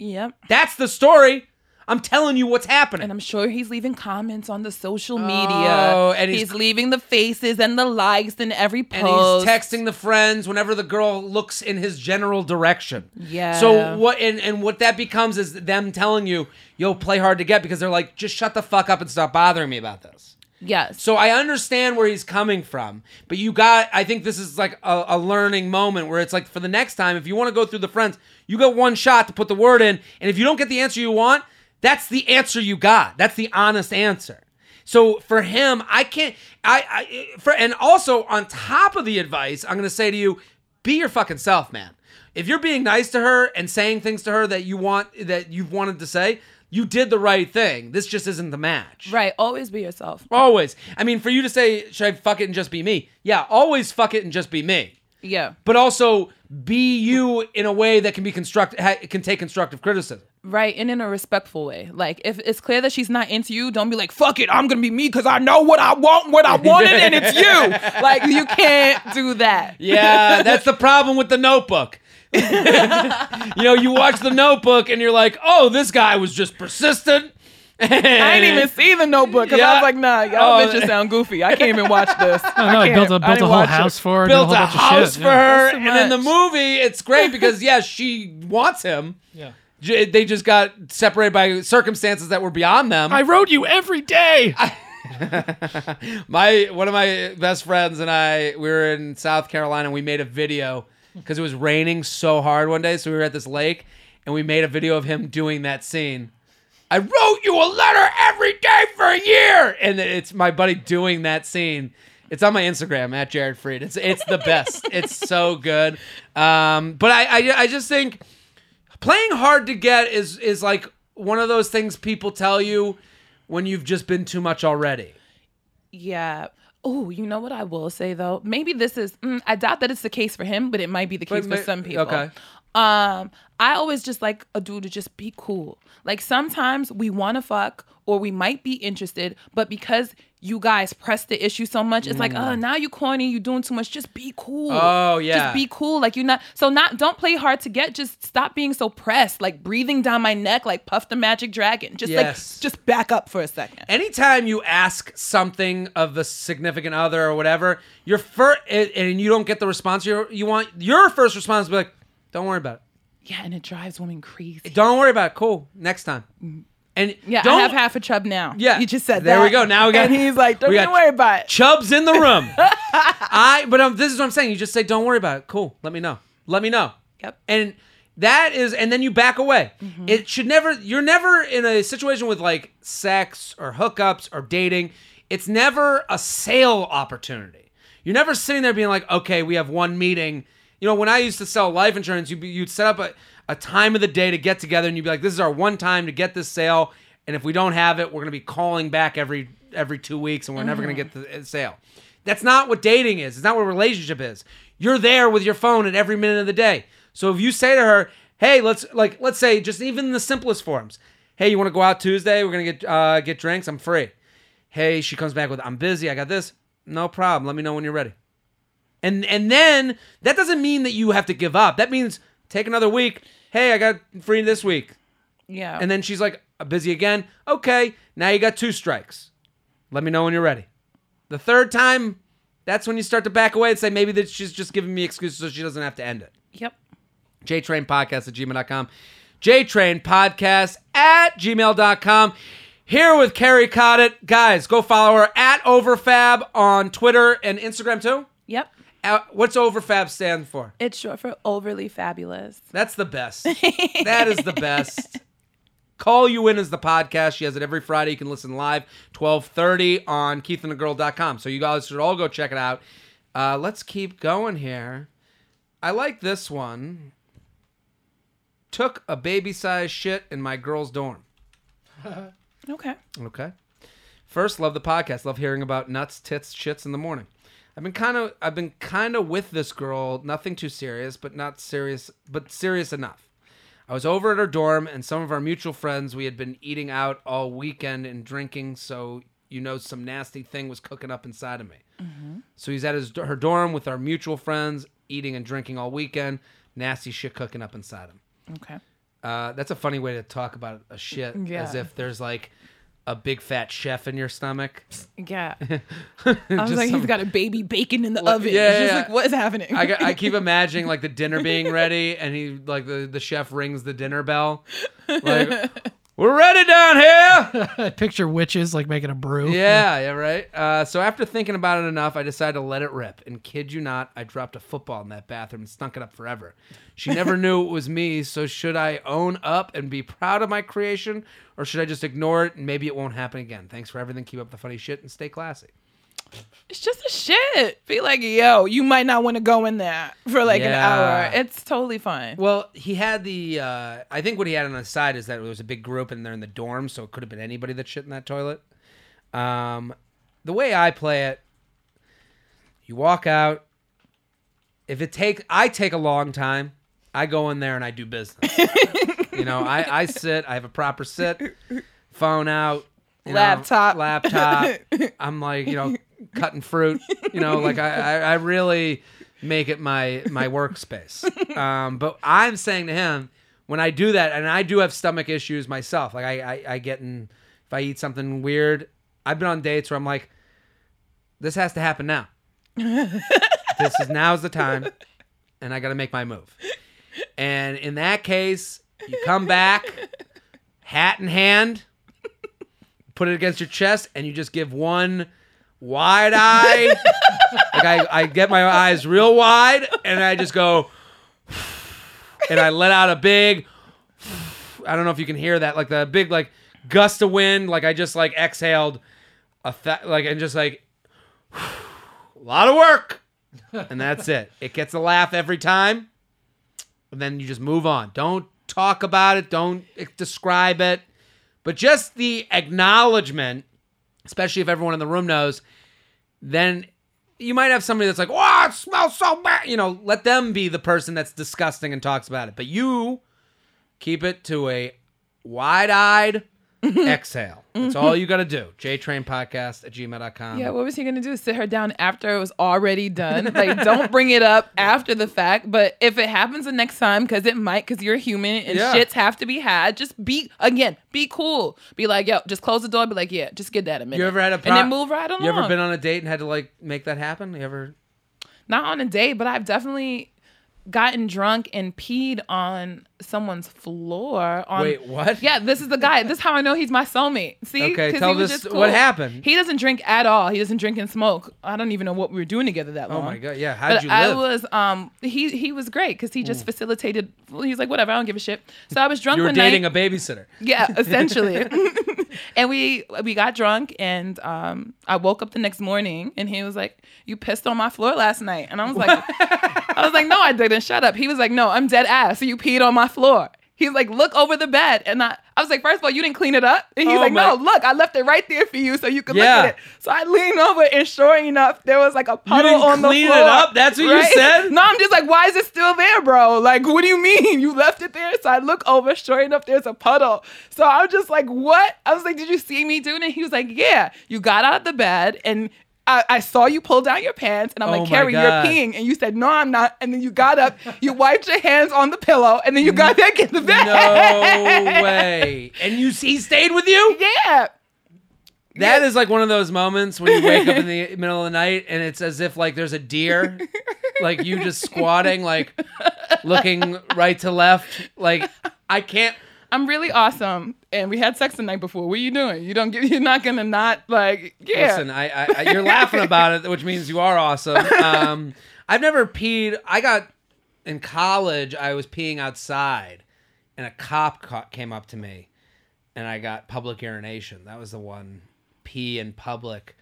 Yep. That's the story. I'm telling you what's happening. And I'm sure he's leaving comments on the social oh, media. Oh, and he's, he's- leaving the faces and the likes in every post. and he's texting the friends whenever the girl looks in his general direction. Yeah. So what and, and what that becomes is them telling you, yo, play hard to get because they're like, just shut the fuck up and stop bothering me about this. Yes. So I understand where he's coming from, but you got. I think this is like a, a learning moment where it's like for the next time, if you want to go through the friends, you got one shot to put the word in, and if you don't get the answer you want, that's the answer you got. That's the honest answer. So for him, I can't. I, I for and also on top of the advice, I'm gonna say to you, be your fucking self, man. If you're being nice to her and saying things to her that you want that you've wanted to say, you did the right thing. This just isn't the match. right. Always be yourself. Always. I mean, for you to say, should I fuck it and just be me? Yeah, always fuck it and just be me. Yeah. But also be you in a way that can be construct ha- can take constructive criticism. Right. And in a respectful way. Like, if it's clear that she's not into you, don't be like, fuck it. I'm going to be me because I know what I want, what I wanted, and it's you. Like, you can't do that. Yeah, that's the problem with the notebook. you know, you watch the notebook and you're like, oh, this guy was just persistent. I didn't even see the notebook because I was like, nah, y'all Oh. bitches sound goofy. I can't even watch this. I don't know. I built a, built a whole watch it. house for her. built did a a whole bunch of house shit, for yeah. her, That's and in the movie, it's great because yeah, she wants him. Yeah. J- They just got separated by circumstances that were beyond them. I wrote you every day. my one of my best friends and I we were in South Carolina and we made a video because it was raining so hard one day so we were at this lake and we made a video of him doing that scene. I wrote you a letter every day for a year and it's my buddy doing that scene. It's on my Instagram at Jared Freid. It's it's the best. it's so good. Um, but I, I I just think playing hard to get is is like one of those things people tell you when you've just been too much already. Yeah. Oh, you know what I will say though? Maybe this is. Mm, I doubt that it's the case for him, but it might be the case But for some people. okay. Um, I always just like a dude to just be cool. Like sometimes we want to fuck or we might be interested, but because you guys press the issue so much, it's like, oh, now you corny, you doing too much. Just be cool. Mm. Oh, yeah. Just be cool. Like you're not. So not. Don't play hard to get. Just stop being so pressed. Like breathing down my neck, like Puff the Magic Dragon. Just Yes. like, just back up for a second. anytime you ask something of the significant other or whatever, your first and you don't get the response you you want, your first response is be like, "Don't worry about it. Yeah, and it drives women crazy. Don't worry about it. Cool. Next time." And Yeah, don't, I have half a chub now. Yeah, you just said that. there that. we go. Now we got- And he's like, don't we even worry about it. Chubbs in the room. I but um, this is what I'm saying. You just say, "Don't worry about it." Cool. Let me know. Let me know. Yep. And that is, and then you back away. Mm-hmm. It should never. You're never in a situation with like sex or hookups or dating. It's never a sale opportunity. You're never sitting there being like, "Okay, we have one meeting." You know, when I used to sell life insurance, you'd, be, you'd set up a, a time of the day to get together, and you'd be like, "This is our one time to get this sale." And if we don't have it, we're gonna be calling back every every two weeks, and we're never gonna get the uh, sale. That's not what dating is. It's not what a relationship is. You're there with your phone at every minute of the day. So if you say to her, "Hey, let's like let's say just even the simplest forms, hey, you want to go out Tuesday? We're gonna get uh, get drinks. I'm free." Hey, she comes back with, "I'm busy. I got this." No problem. Let me know when you're ready. And and then that doesn't mean that you have to give up. That means take another week. Hey, I got free this week. Yeah. And then she's like, busy again. Okay, now you got two strikes. Let me know when you're ready. The third time, that's when you start to back away and say maybe that she's just giving me excuses so she doesn't have to end it. yep. JTrainPodcast at gmail.com. JTrainPodcast at gmail.com. Here with Kerry Coddett. Guys, go follow her at Overfab on Twitter and Instagram too. Uh, what's Overfab stand for? It's short for overly fabulous. That's the best. that is the best. Call You In is the podcast. She has it every Friday. You can listen live, 1230 on keithandthegirl.com. So you guys should all go check it out. Uh, let's keep going here. I like this one. Took a baby-sized shit in my girl's dorm. Okay. Okay. First, love the podcast. Love hearing about nuts, tits, shits in the morning. I've been kind of I've been kind of with this girl, nothing too serious, but not serious, but serious enough. I was over at her dorm and some of our mutual friends, we had been eating out all weekend and drinking, so you know some nasty thing was cooking up inside of me. So he's at his her dorm with our mutual friends, eating and drinking all weekend, nasty shit cooking up inside him. Okay. Uh, that's a funny way to talk about a shit, as if there's like a big fat chef in your stomach. Yeah. I was like, some- he's got a baby bacon in the Well, oven. yeah, just yeah. like, what is happening? I, I keep imagining like the dinner being ready, and he like the, the chef rings the dinner bell, like we're ready down here. I picture witches like making a brew. Yeah, yeah, right. Uh, so after thinking about it enough, I decided to let it rip. And kid you not, I dropped a football in that bathroom and stunk it up forever. She never knew it was me. So should I own up and be proud of my creation, or should I just ignore it and maybe it won't happen again? Thanks for everything. Keep up the funny shit and stay classy. It's just a shit. Be like, yo, you might not want to go in there for like an hour. It's totally fine. Well, he had the. Uh, I think what he had on the side is that it was a big group and they're in the dorm, so it could have been anybody that shit in that toilet. Um, the way I play it, you walk out. If it take, I take a long time. I go in there and I do business. you know, I, I sit. I have a proper sit. Phone out. you know, Laptop. laptop. I'm like, you know, cutting fruit. You know, like I, I, I really make it my my workspace. Um, but I'm saying to him, when I do that, and I do have stomach issues myself. Like I, I, I get in if I eat something weird. I've been on dates where I'm like, this has to happen now. this is now's the time, and I got to make my move. And in that case, you come back, hat in hand, put it against your chest, and you just give one wide eye. like I, I get my eyes real wide, and I just go, and I let out a big. I don't know if you can hear that, like the big like gust of wind. Like I just like exhaled, a th- like and just like a lot of work, and that's it. It gets a laugh every time, and then you just move on. Don't talk about it. Don't describe it, but just the acknowledgement, especially if everyone in the room knows. Then you might have somebody that's like, "Wow, it smells so bad." You know, let them be the person that's disgusting and talks about it. But you keep it to a wide-eyed exhale. That's all you got to do. JTrainPodcast at gmail.com. Yeah, what was he gonna do? Sit her down after it was already done? Like, don't bring it up after the fact. But if it happens the next time, because it might, because you're human and Yeah. shits have to be had, just be again, be cool. Be like, yo, just close the door. Be like, yeah, just get that a minute. You ever had a pro- and then move right along. You ever been on a date and had to like make that happen? You ever? Not on a date, but I've definitely gotten drunk and peed on someone's floor. On Wait, what? Yeah, this is the guy. This is how I know he's my soulmate. See? Okay, tell this- just what happened? He doesn't drink at all. He doesn't drink and smoke. I don't even know what we were doing together that long. Oh my god! Yeah, how did But you I was um he he was great because he just facilitated. He's like whatever I don't give a shit. So I was drunk you were dating night. a babysitter. Yeah, essentially. and we we got drunk and um I woke up the next morning and he was like, "You pissed on my floor last night." And I was like I was like, "No, I didn't. Shut up." He was like, "No, I'm dead ass. So you peed on my floor." He's like, "Look over the bed." And I I was like, first of all, you didn't clean it up." And he's Oh like, "No, look, I left it right there for you so you could Yeah. look at it." So I leaned over and sure enough, there was like a puddle didn't on the floor. clean it up? That's what you said? No, I'm just like, why is it still there, bro? Like, what do you mean? You left it there? So I look over, sure enough, there's a puddle. So I'm just like, what? I was like, did you see me doing it? He was like, yeah. You got out of the bed and I, I saw you pull down your pants, and I'm Oh like, Kerry, you're peeing. And you said, no, I'm not. And then you got up, you wiped your hands on the pillow, and then you got back in the bed. No way! And you, he stayed with you? Yeah. That is like one of those moments when you wake up in the middle of the night and it's as if like there's a deer, like you just squatting, like looking right to left. Like I can't. I'm really awesome, and we had sex the night before. What are you doing? You don't get. You're not gonna not like. Yeah. Listen, I, I, I you're laughing about it, which means you are awesome. Um, I've never peed. I got in college. I was peeing outside, and a cop ca- came up to me, and I got public urination. That was the one pee in public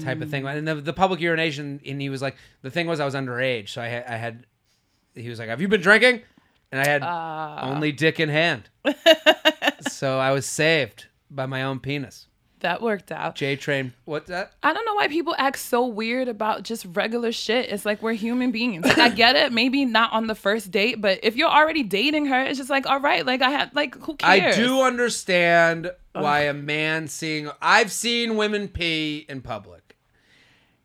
type of thing. And the, the public urination, and he was like, the thing was I was underage, so I had, I had. He was like, "Have you been drinking?" And I had uh. only dick in hand, so I was saved by my own penis. that worked out. J train. What's that? I don't know why people act so weird about just regular shit. It's like we're human beings. Like, I get it, maybe not on the first date, but if you're already dating her, it's just like, all right, like I had, like who cares? I do understand why a man seeing I've seen women pee in public.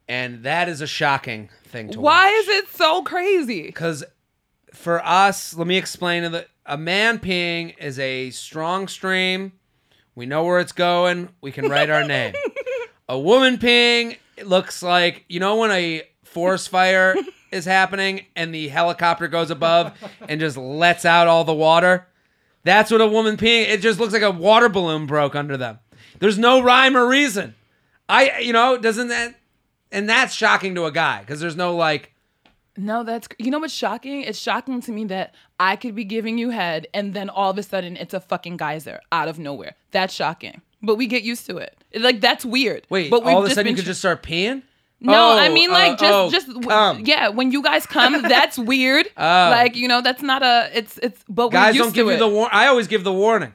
And that is a shocking thing to Why is it so crazy? Because for us, let me explain the a man peeing is a strong stream. We know where it's going. We can write our name. a woman peeing it looks like you know when a forest fire is happening and the helicopter goes above and just lets out all the water. That's what a woman peeing. It just looks like a water balloon broke under them. There's no rhyme or reason. I, you know, doesn't that, and that's shocking to a guy because there's no like, No, that's you know what's shocking? It's shocking to me that I could be giving you head and then all of a sudden it's a fucking geyser out of nowhere. That's shocking. But we get used to it. Like that's weird. wait, but all of a sudden you could just start peeing? No, Oh, I mean like uh, just oh, just come. yeah, when you guys come, that's weird. Oh. Like, you know, that's not a it's it's but Guys used don't give you the war. I always give the warning.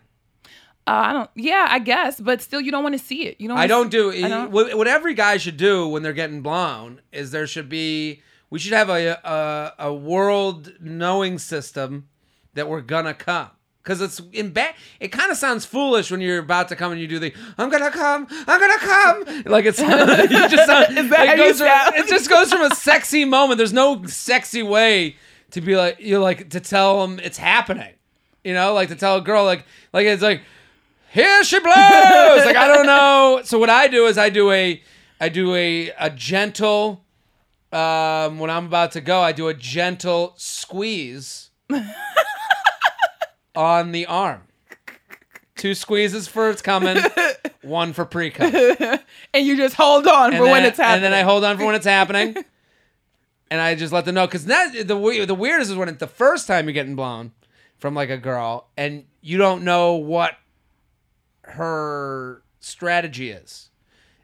uh, I don't yeah, I guess, but still you don't want to see it. You don't I don't do see- I don't- what, what every guy should do when they're getting blown is there should be we should have a a, a world knowing system that we're gonna come. Because it's in ba- it kind of sounds foolish when you're about to come and you do the I'm gonna come I'm gonna come. Like it's just sound, it, goes from, it just goes from a sexy moment. There's no sexy way to be like you like to tell them it's happening. You know like to tell a girl like like it's like here she blows. Like i don't know. So what i do is i do a i do a a gentle um when i'm about to go i do a gentle squeeze on the arm two squeezes for it's coming one for pre-cum and you just hold on for when it's happening. and then i hold on for when it's happening and i just let them know because the the weirdest is when it's the first time you're getting blown from like a girl and you don't know what her strategy is.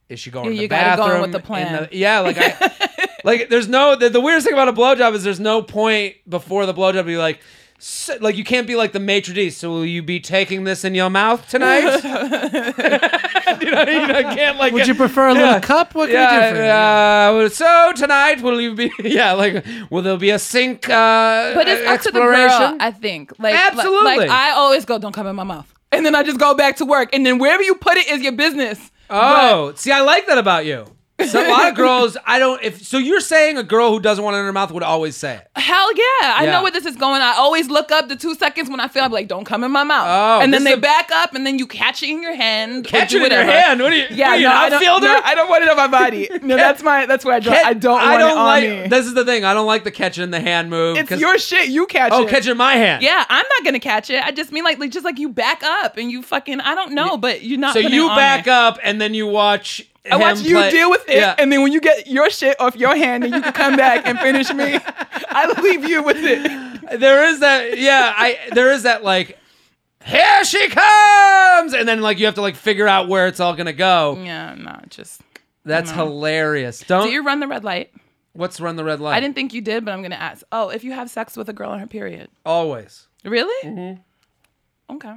Is she going to the you gotta go bathroom? with the in plan. yeah, like I, like there's no the, the weirdest thing about a blowjob is there's no point before the blowjob to be like. "So-" like you can't be like the maitre d. So will you be taking this in your mouth tonight? you know, you know, can't like. Would you prefer a Yeah. little cup? What can you do for you? yeah, uh, well, so tonight will you be? Yeah, like will there be a sink? Uh, But it's up to the girl, I think. Like, like- Absolutely. Like, I always go, don't come in my mouth. And then I just go back to work. And then wherever you put it is your business. Oh, see, I like that about you. So a lot of girls, I don't. If so, you're saying a girl who doesn't want it in her mouth would always say it. Hell yeah. I Yeah. know where this is going. I always look up the two seconds when I feel I'm like, don't come in my mouth. Oh, and then this they is a- back up and then you catch it in your hand. or Catch do it in your whatever. hand. What are you? Yeah, what are you, no, an I don't, outfielder? no, I don't want it on my body. No, that's my that's where I don't Catch- I don't want I don't it on like. me. This is the thing. I don't like the catch it in the hand move. it's 'cause- your shit. You catch it. Oh, it. catch it in my hand. Yeah, I'm not gonna catch it. I just mean like, like just like you back up and you fucking I don't know, but you're not. So putting you it on back me. up and then you watch. I watch you play- deal with it, Yeah. and then when you get your shit off your hand, then you can come back and finish me. I leave you with it. there is that. Yeah, I. There is that like. Here she comes, and then like you have to like figure out where it's all gonna go. Yeah, no, just. That's hilarious. Don't. Do you run the red light? what's run the red light? I didn't think you did, but I'm gonna ask. Oh, if you have sex with a girl on her period, Always. really? Mm-hmm. Okay.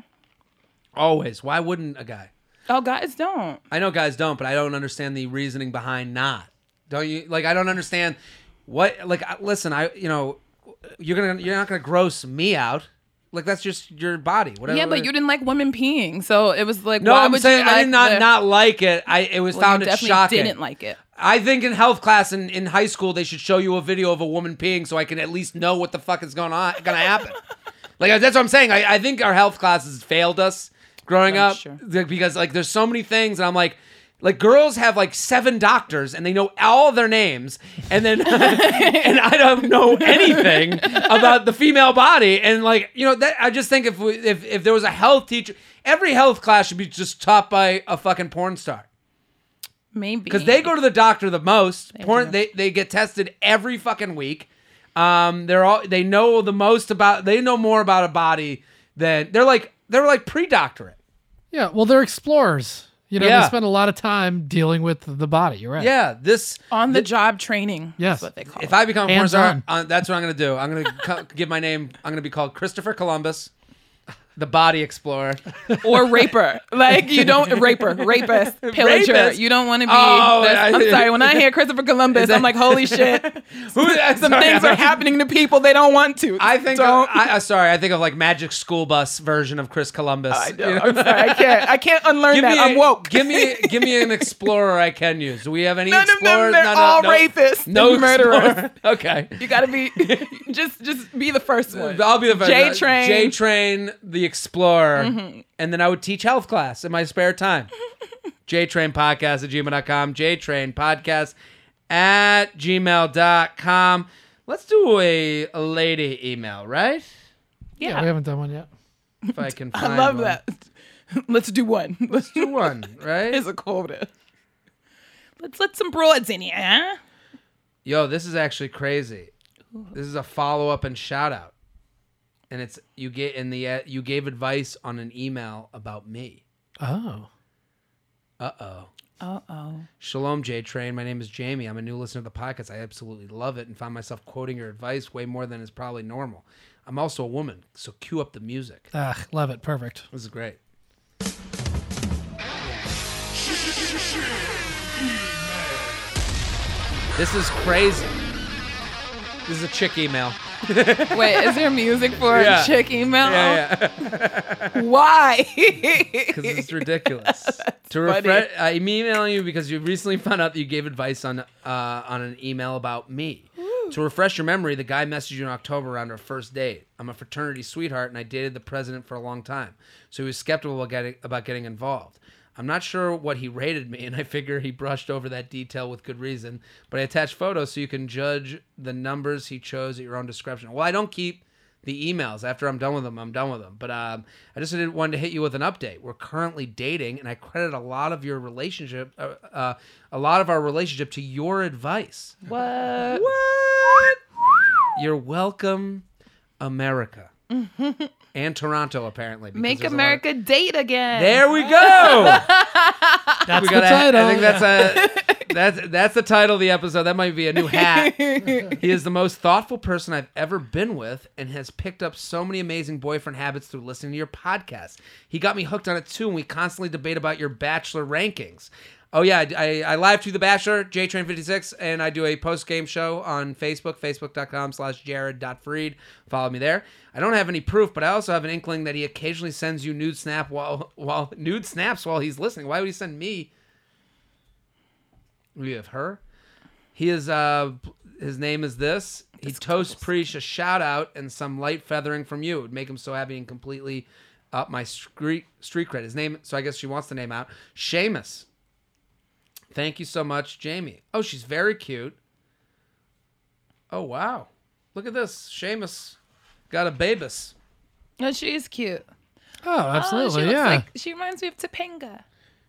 Always. Why wouldn't a guy? Oh, guys don't. I know guys don't, but I don't understand the reasoning behind not. Don't you? Like I don't understand what. Like listen, I you know you're gonna you're not gonna gross me out. Like that's just your body. Whatever. Yeah, but you didn't like women peeing, so it was like, No, why I'm would saying you like I did not the- not like it. I it was Well, found it definitely shocking. Didn't like it. I think in health class in, in high school they should show you a video of a woman peeing so I can at least know what the fuck is going on gonna happen. like that's what I'm saying. I, I think our health classes failed us growing I'm up sure. because like there's so many things and I'm like like girls have like seven doctors and they know all their names and then and I don't know anything about the female body and like you know that I just think if we, if if there was a health teacher every health class should be just taught by a fucking porn star Maybe because they go to the doctor the most. Porn, do. they they get tested every fucking week. Um, they're all they know the most about. They know more about a body than they're like they're like pre-doctorate. Yeah, well, they're explorers. You know, Yeah. they spend a lot of time dealing with the body. You're right. Yeah, this on the job training. Yes. is what they call if it. I become a porn Hands star, uh, that's what I'm gonna do. I'm gonna co- give my name. I'm gonna be called Christopher Columbus. The Body Explorer. or raper. Like you don't raper, rapist, pillager. Rapist? You don't want to be. Oh, that's- I'm sorry. When I hear Christopher Columbus, I'm like, holy shit. Who, Some things are happening to people they don't want to. I think. Don't. I, I, sorry, I think of like Magic School Bus version of Chris Columbus. I You know. know? I'm sorry. I can't. I can't unlearn Give that. me, I'm woke. give me, give me an explorer I can use. Do we have any None of them, they're no, no, all no. rapists No and murderers. explorer. Okay. You gotta be. just, just be the first one. I'll be the first. J Train. J Train, the Explorer, Mm-hmm. and then I would teach health class in my spare time. J Train Podcast at gmail.com. J Train Podcast at gmail.com. Let's do a, a lady email, right? Yeah, Yeah, we haven't done one yet. If I can find I love one. that. Let's do one. Let's Do one, right? It's a quota. Let's let some broads in here. Yo, this is actually crazy. This is a follow up and shout out, and it's you get in the uh, you gave advice on an email about me. Oh. Uh oh. Uh oh. Shalom, J Train. My name is Jamie. I'm a new listener to the podcast. I absolutely love it and find myself quoting your advice way more than is probably normal. I'm also a woman, so cue up the music. Ah, love it. Perfect. This is great. This is crazy. This is a chick email. Wait, is there music for Yeah. a chick email? Yeah, yeah. Why? because it's ridiculous. to refresh, I'm emailing you because you recently found out that you gave advice on uh, on an email about me. To refresh your memory, the guy messaged you in October around our first date. I'm a fraternity sweetheart, and I dated the president for a long time, so he was skeptical about getting, about getting involved. I'm not sure what he rated me, and I figure he brushed over that detail with good reason. But I attached photos so you can judge the numbers he chose at your own discretion. Well, I don't keep the emails after I'm done with them. I'm done with them. But um, I just did wanted to hit you with an update. We're currently dating, and I credit a lot of your relationship, uh, uh, a lot of our relationship to your advice. what? What? You're welcome, America, and Toronto apparently. Make there's a lot of- America date again. There we go. That's we the title. I think that's a that's that's the title of the episode. That might be a new hat. he is the most thoughtful person I've ever been with, and has picked up so many amazing boyfriend habits through listening to your podcast. He got me hooked on it too, and we constantly debate about your Bachelor rankings. Oh yeah, I, I, live to the Bachelor, JTrain56, and I do a post game show on Facebook, facebook.com slash jared.freid. Follow me there. I don't have any proof, but I also have an inkling that he occasionally sends you nude snap while while nude snaps while he's listening. Why would he send me? We have her. He is uh his name is this. He toasts Preach a shout out and some light feathering from you. It would make him so happy and completely up my street street cred. His name so I guess she wants the name out. Seamus. Thank you so much, Jamie. Oh, she's very cute. Oh wow. Look at this. Seamus got a babus. No, she's cute. Oh, Oh, absolutely. she looks yeah. like she reminds me of Topanga.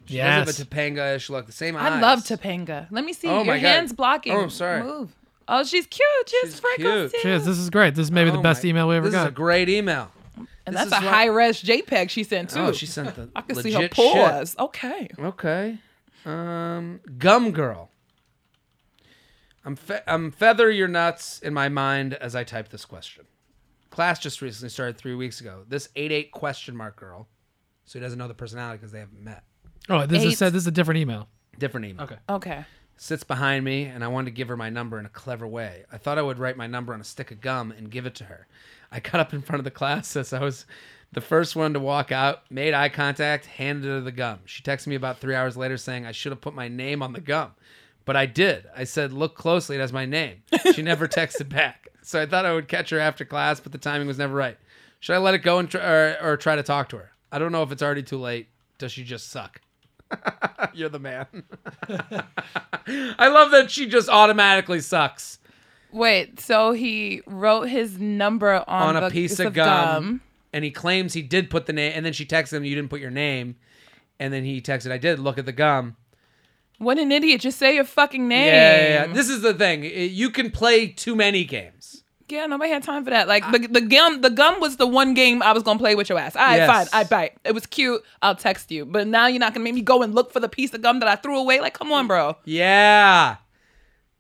She yes. does have a Topanga-ish look. The same eyes. I love Topanga. Let me see. Oh Your my God. hands blocking. Oh, I'm sorry. Move. Oh, she's cute. She has She's freckles cute. too. Cheers. This is great. This is maybe the Oh best my- email we ever got. This is a great email. and this that's a is why- high res JPEG she sent too. Oh, she sent the I can see legit her shit. pores. Okay. Okay. Um, Gum Girl. I'm fe- I'm feather your nuts in my mind as I type this question. Class just recently started three weeks ago. This eight eight question mark girl, so he doesn't know the personality because they haven't met. oh, this Eight. is said. This is a different email. Different email. Okay. Okay. Sits behind me, and I wanted to give her my number in a clever way. I thought I would write my number on a stick of gum and give it to her. I got up in front of the class as I was the first one to walk out, made eye contact, handed her the gum. She texted me about three hours later saying I should have put my name on the gum. But I did. I said, look closely, it has my name. She never texted back. So I thought I would catch her after class, but the timing was never right. Should I let it go and try, or, or try to talk to her? I don't know if it's already too late. Does she just suck? You're the man. I love that she just automatically sucks Wait. So he wrote his number on, on a the piece of gum, and he claims he did put the name. And then she texted him, "You didn't put your name." And then he texted, "I did. Look at the gum." What an idiot! Just say your fucking name. Yeah, yeah, yeah. This is the thing. You can play too many games. Yeah, nobody had time for that. Like the the gum, the gum was the one game I was gonna play with your ass. All right, Yes. fine, I bite. It was cute. I'll text you. But now you're not gonna make me go and look for the piece of gum that I threw away. Like, come on, bro. Yeah.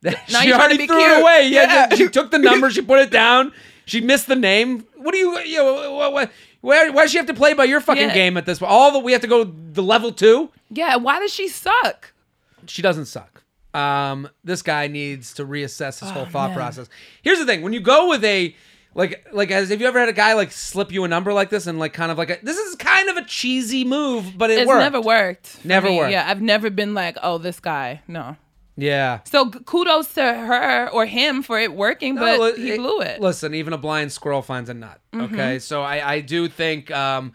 Now she you're trying to already threw cute. it away. Yeah, Yeah. She took the number. She put it down. She missed the name. What do you? You know, what, what, Why, why does she have to play by your fucking Yeah. game at this point? All the we have to go the level two. Yeah, why does she suck? She doesn't suck. Um, this guy needs to reassess his whole thought Oh, man. process. Here's the thing: when you go with a like like as have you ever had a guy like slip you a number like this and like kind of like a, this is kind of a cheesy move, but it It's worked. never worked. for Never me. worked. Yeah, I've never been like, oh, this guy. No. Yeah. So kudos to her or him for it working, but No, he blew it. Mm-hmm. Listen, even a blind squirrel finds a nut. Okay, so I, I do think um,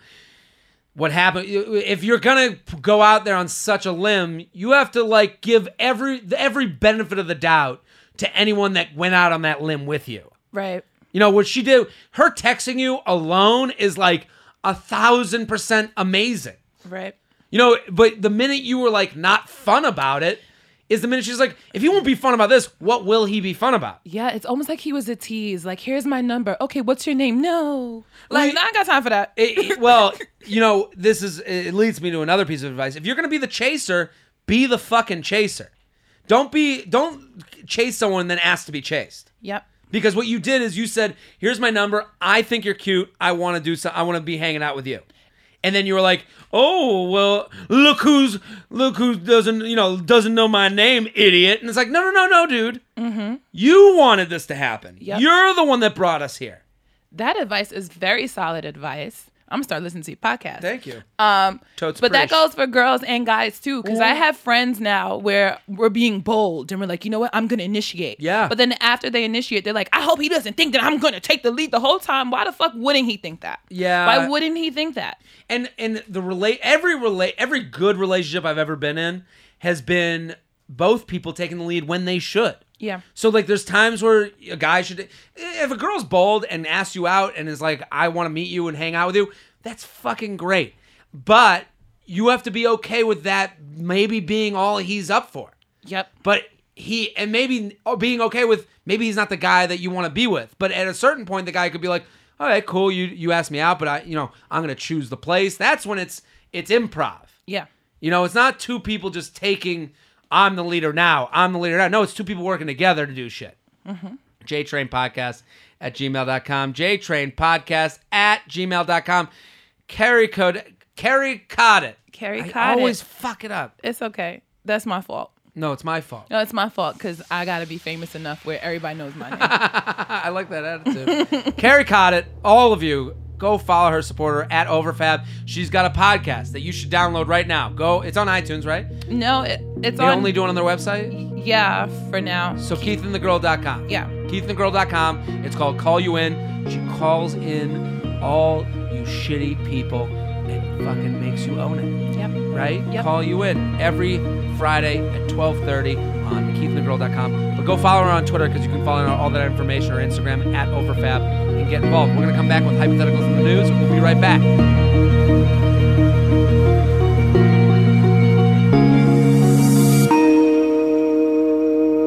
what happened if you're gonna go out there on such a limb, you have to like give every every benefit of the doubt to anyone that went out on that limb with you. right. You know what she did? Her texting you alone is like a thousand percent amazing. Right. You know, but the minute you were like not fun about it, is the minute she's like, if he won't be fun about this, what will he be fun about? Yeah, it's almost like he was a tease. Like, here's my number. Okay, what's your name? No. Like. I ain't got time for that. It- it- well, you know, this is it leads me to another piece of advice. If you're gonna be the chaser, be the fucking chaser. Don't be don't chase someone and then ask to be chased. yep. Because what you did is you said, "Here's my number. I think you're cute. I want to do so. I want to be hanging out with you." And then you were like, "Oh well, look who's look who doesn't you know doesn't know my name, idiot." And it's like, "No, no, no, no, dude. Mm-hmm. You wanted this to happen. Yep. You're the one that brought us here." That advice is very solid advice. I'm gonna start listening to your podcast. Thank you. Um, Totes but that goes for girls and guys too, because I have friends now where we're being bold and we're like, you know what, I'm gonna initiate. Yeah. But then after they initiate, they're like, I hope he doesn't think that I'm gonna take the lead the whole time. Why the fuck wouldn't he think that? Yeah. Why wouldn't he think that? and and the relate every relate every good relationship I've ever been in has been both people taking the lead when they should. Yeah. So like there's times where a guy should if a girl's bold and asks you out and is like I want to meet you and hang out with you, that's fucking great. But you have to be okay with that maybe being all he's up for. Yep. But he and maybe being okay with maybe he's not the guy that you want to be with. But at a certain point, the guy could be like, "All right, cool, you you asked me out, but I you know I'm gonna choose the place." That's when it's it's improv. Yeah. You know, it's not two people just taking. I'm the leader now. I'm the leader now. No, it's two people working together to do shit. Mm-hmm. JTrain Podcast at gmail.com. JTrain Podcast at gmail.com. Carry code. Carry caught it. Carry I caught always fuck it up. It's okay. That's my fault. No, it's my fault. No, it's my fault because I gotta be famous enough where everybody knows my name. I like that attitude. Kerry Coddett. All of you, go follow her, support her at Overfab. She's got a podcast that you should download right now. Go. It's on iTunes, right? no, it, it's They on. only doing it on their website. yeah, for now. So KeithandTheGirl.com. Yeah. KeithandTheGirl.com. It's called Call You In. She calls in all you shitty people fucking makes you own it. Yep. Right? Yep. Call you in every Friday at 12:30 on KeithandTheGirl.com. But go follow her on Twitter because you can follow her all that information or Instagram at Overfab and get involved. We're gonna come back with hypotheticals in the news. We'll be right back.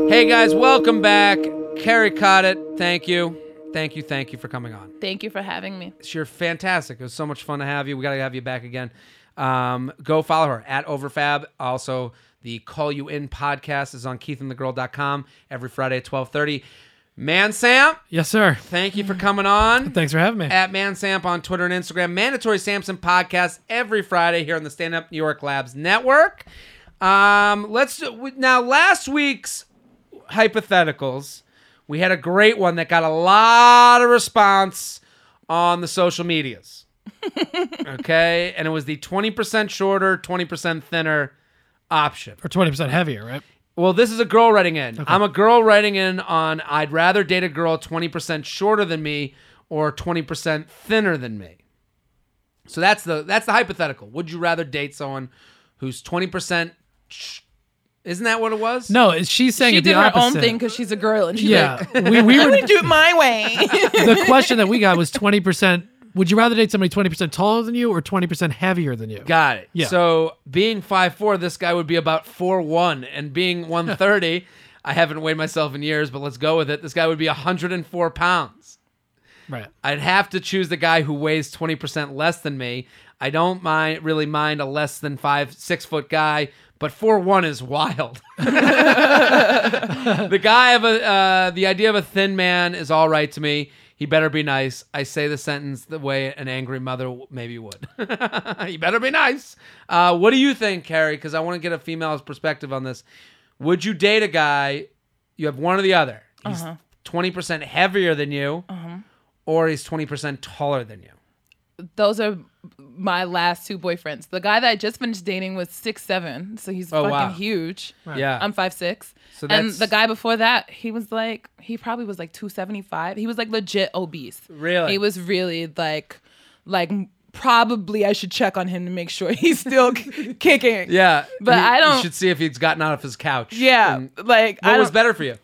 Hey guys, welcome back. Kerry Coddett. Thank you. Thank you. Thank you for coming on. Thank you for having me. You're fantastic. It was so much fun to have you. We got to have you back again. Um, go follow her at Overfab. Also, the Call You In podcast is on keithandthegirl.com every Friday at 1230. Man Sam, Yes, sir. thank you for coming on. Thanks for having me. At ManSamp on Twitter and Instagram. Mandatory Samson podcast every Friday here on the Stand Up New York Labs Network. Um, let's do, now last week's hypotheticals. We had a great one that got a lot of response on the social medias. okay, and it was the 20% shorter, 20% thinner option. Or 20% heavier, right? Well, this is a girl writing in. I'm a girl writing in on I'd rather date a girl 20% shorter than me or 20% thinner than me. So that's the that's the hypothetical. Would you rather date someone who's 20% sh- Isn't that what it was? No, it's- she's saying She it the did her opposite. own thing because she's a girl and she's Yeah, like, we, we I'm were gonna do it my way. the question that we got was 20%. Would you rather date somebody 20% taller than you or 20% heavier than you? Got it. Yeah. So being 5'4", this guy would be about 4'1", and being 130, I haven't weighed myself in years, but let's go with it. This guy would be 104 pounds. Right. I'd have to choose the guy who weighs 20% less than me. I don't mind really mind a less than five, six foot guy, but four one is wild. the guy of a, uh, the idea of a thin man is all right to me. He better be nice. I say the sentence the way an angry mother maybe would. he better be nice. Uh, what do you think, Kerry? Because I want to get a female's perspective on this. Would you date a guy? You have one or the other. He's Uh-huh. 20% heavier than you, or he's 20% taller than you. Those are my last two boyfriends. The guy that I just finished dating was six seven, so he's Oh, fucking wow. huge. Yeah. I'm five six. So and the guy before that, he was like, he probably was like two seventy five. He was like legit obese. Really? He was really like, like probably I should check on him to make sure he's still k- kicking. yeah. But you- I don't- should see if he's gotten out of his couch. Yeah, And like I what was better for you?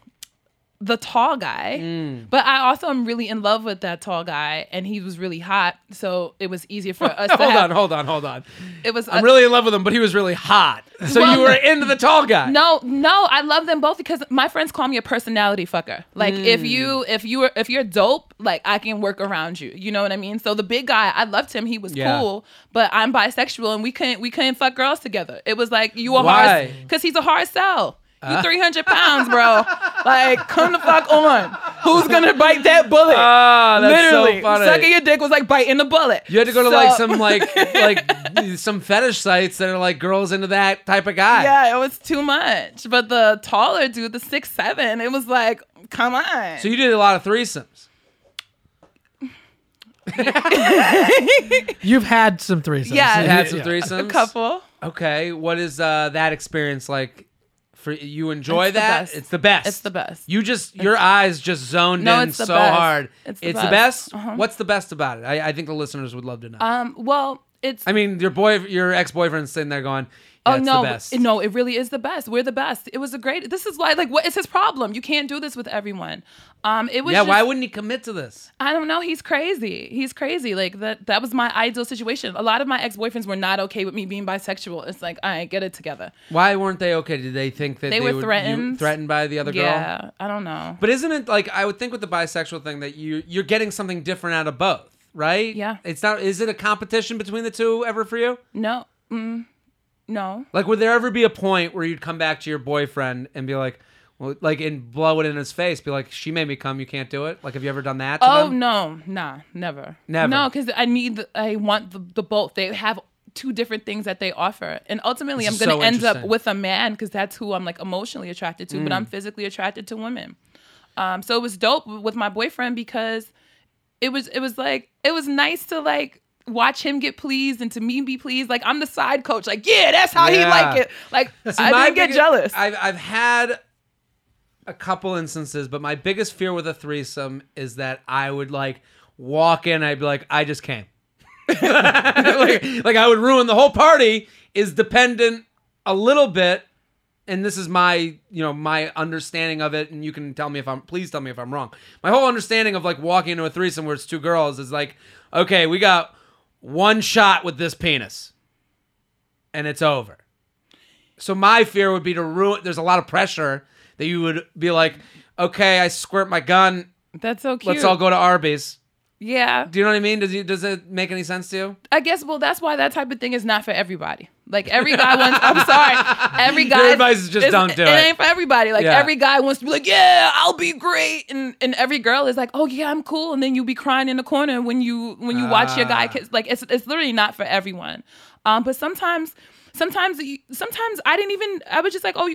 The tall guy. Mm. But I also am really in love with that tall guy, and he was really hot, so it was easier for us. to hold have, on, hold on, hold on. It was. I'm uh, really in love with him, but he was really hot. So Well, you were into the tall guy. No, no, I love them both because my friends call me a personality fucker. Like Mm. if you if you were if you're dope, like I can work around you. You know what I mean? So the big guy, I loved him. He was Yeah. cool, but I'm bisexual and we couldn't we couldn't fuck girls together. It was like you a Why? hard because he's a hard sell. You 300 pounds, bro. like, come the fuck on. Who's gonna bite that bullet? Ah, that's Literally, so funny. sucking your dick was like biting the bullet. You had to go to So- like some like like some fetish sites that are like girls into that type of guy. Yeah, it was too much. But the taller dude, the six seven, it was like, come on. So you did a lot of threesomes. You've had some threesomes. Yeah. You had some threesomes. a couple. Okay, what is uh, that experience like? For you enjoy It's the that? best. It's the best. It's the best. You just your eyes just zoned No, in it's the so best. hard. It's the best. Uh-huh. What's the best about it? I, I think the listeners would love to know. Um, well, it's I mean, your boy, your ex boyfriend's sitting there going, oh "That's no, the best." no, it really is the best. We're the best. It was a great. This is why, like, what is his problem? You can't do this with everyone. Um, it was yeah, just, why wouldn't he commit to this? I don't know. He's crazy. He's crazy. Like that. That was my ideal situation. A lot of my ex boyfriends were not okay with me being bisexual. It's like, all right, get it together. Why weren't they okay? Did they think that They they, were would, threatened. threatened by the other girl? Yeah, I don't know. But isn't it like I would think with the bisexual thing that you you're getting something different out of both, right? Yeah. It's not. Is it a competition between the two ever for you? No, mm, no. Like, would there ever be a point where you'd come back to your boyfriend and be like, well, like, and blow it in his face, be like, "She made me come. You can't do it." Like, have you ever done that? To Oh them? no, nah, never, Never. No, because I need, the, I want the, the both. They have two different things that they offer, and ultimately, This I'm gonna so end up with a man because that's who I'm like emotionally attracted to, Mm. but I'm physically attracted to women. Um, so it was dope with my boyfriend because it was, it was like, it was nice to like watch him get pleased and to me be pleased. Like I'm the side coach. Like yeah, that's how he like it. Like See, I didn't get jealous. I've I've had a couple instances, but my biggest fear with a threesome is that I would like walk in, I'd be like, I just came. like, like I would ruin the whole party is dependent a little bit, and this is my you know my understanding of it, and you can tell me if I'm please tell me if I'm wrong. My whole understanding of like walking into a threesome where it's two girls is like, okay, we got one shot with this penis, and it's over. So my fear would be to ruin. There's a lot of pressure that you would be like, okay, I squirt my gun. that's so cute. Let's all go to Arby's. Yeah. Do you know what I mean? Does you, does it make any sense to you? I guess well that's why that type of thing is not for everybody. Like every guy wants I'm sorry. Every guy advice is just it's- don't do it. It ain't for everybody. Like Yeah. every guy wants to be like, Yeah, I'll be great. And and every girl is like, Oh yeah, I'm cool. And then you be crying in the corner when you when you watch your guy Ah. kiss. Like it's it's literally not for everyone. Um but sometimes sometimes sometimes I didn't even I was just like, Oh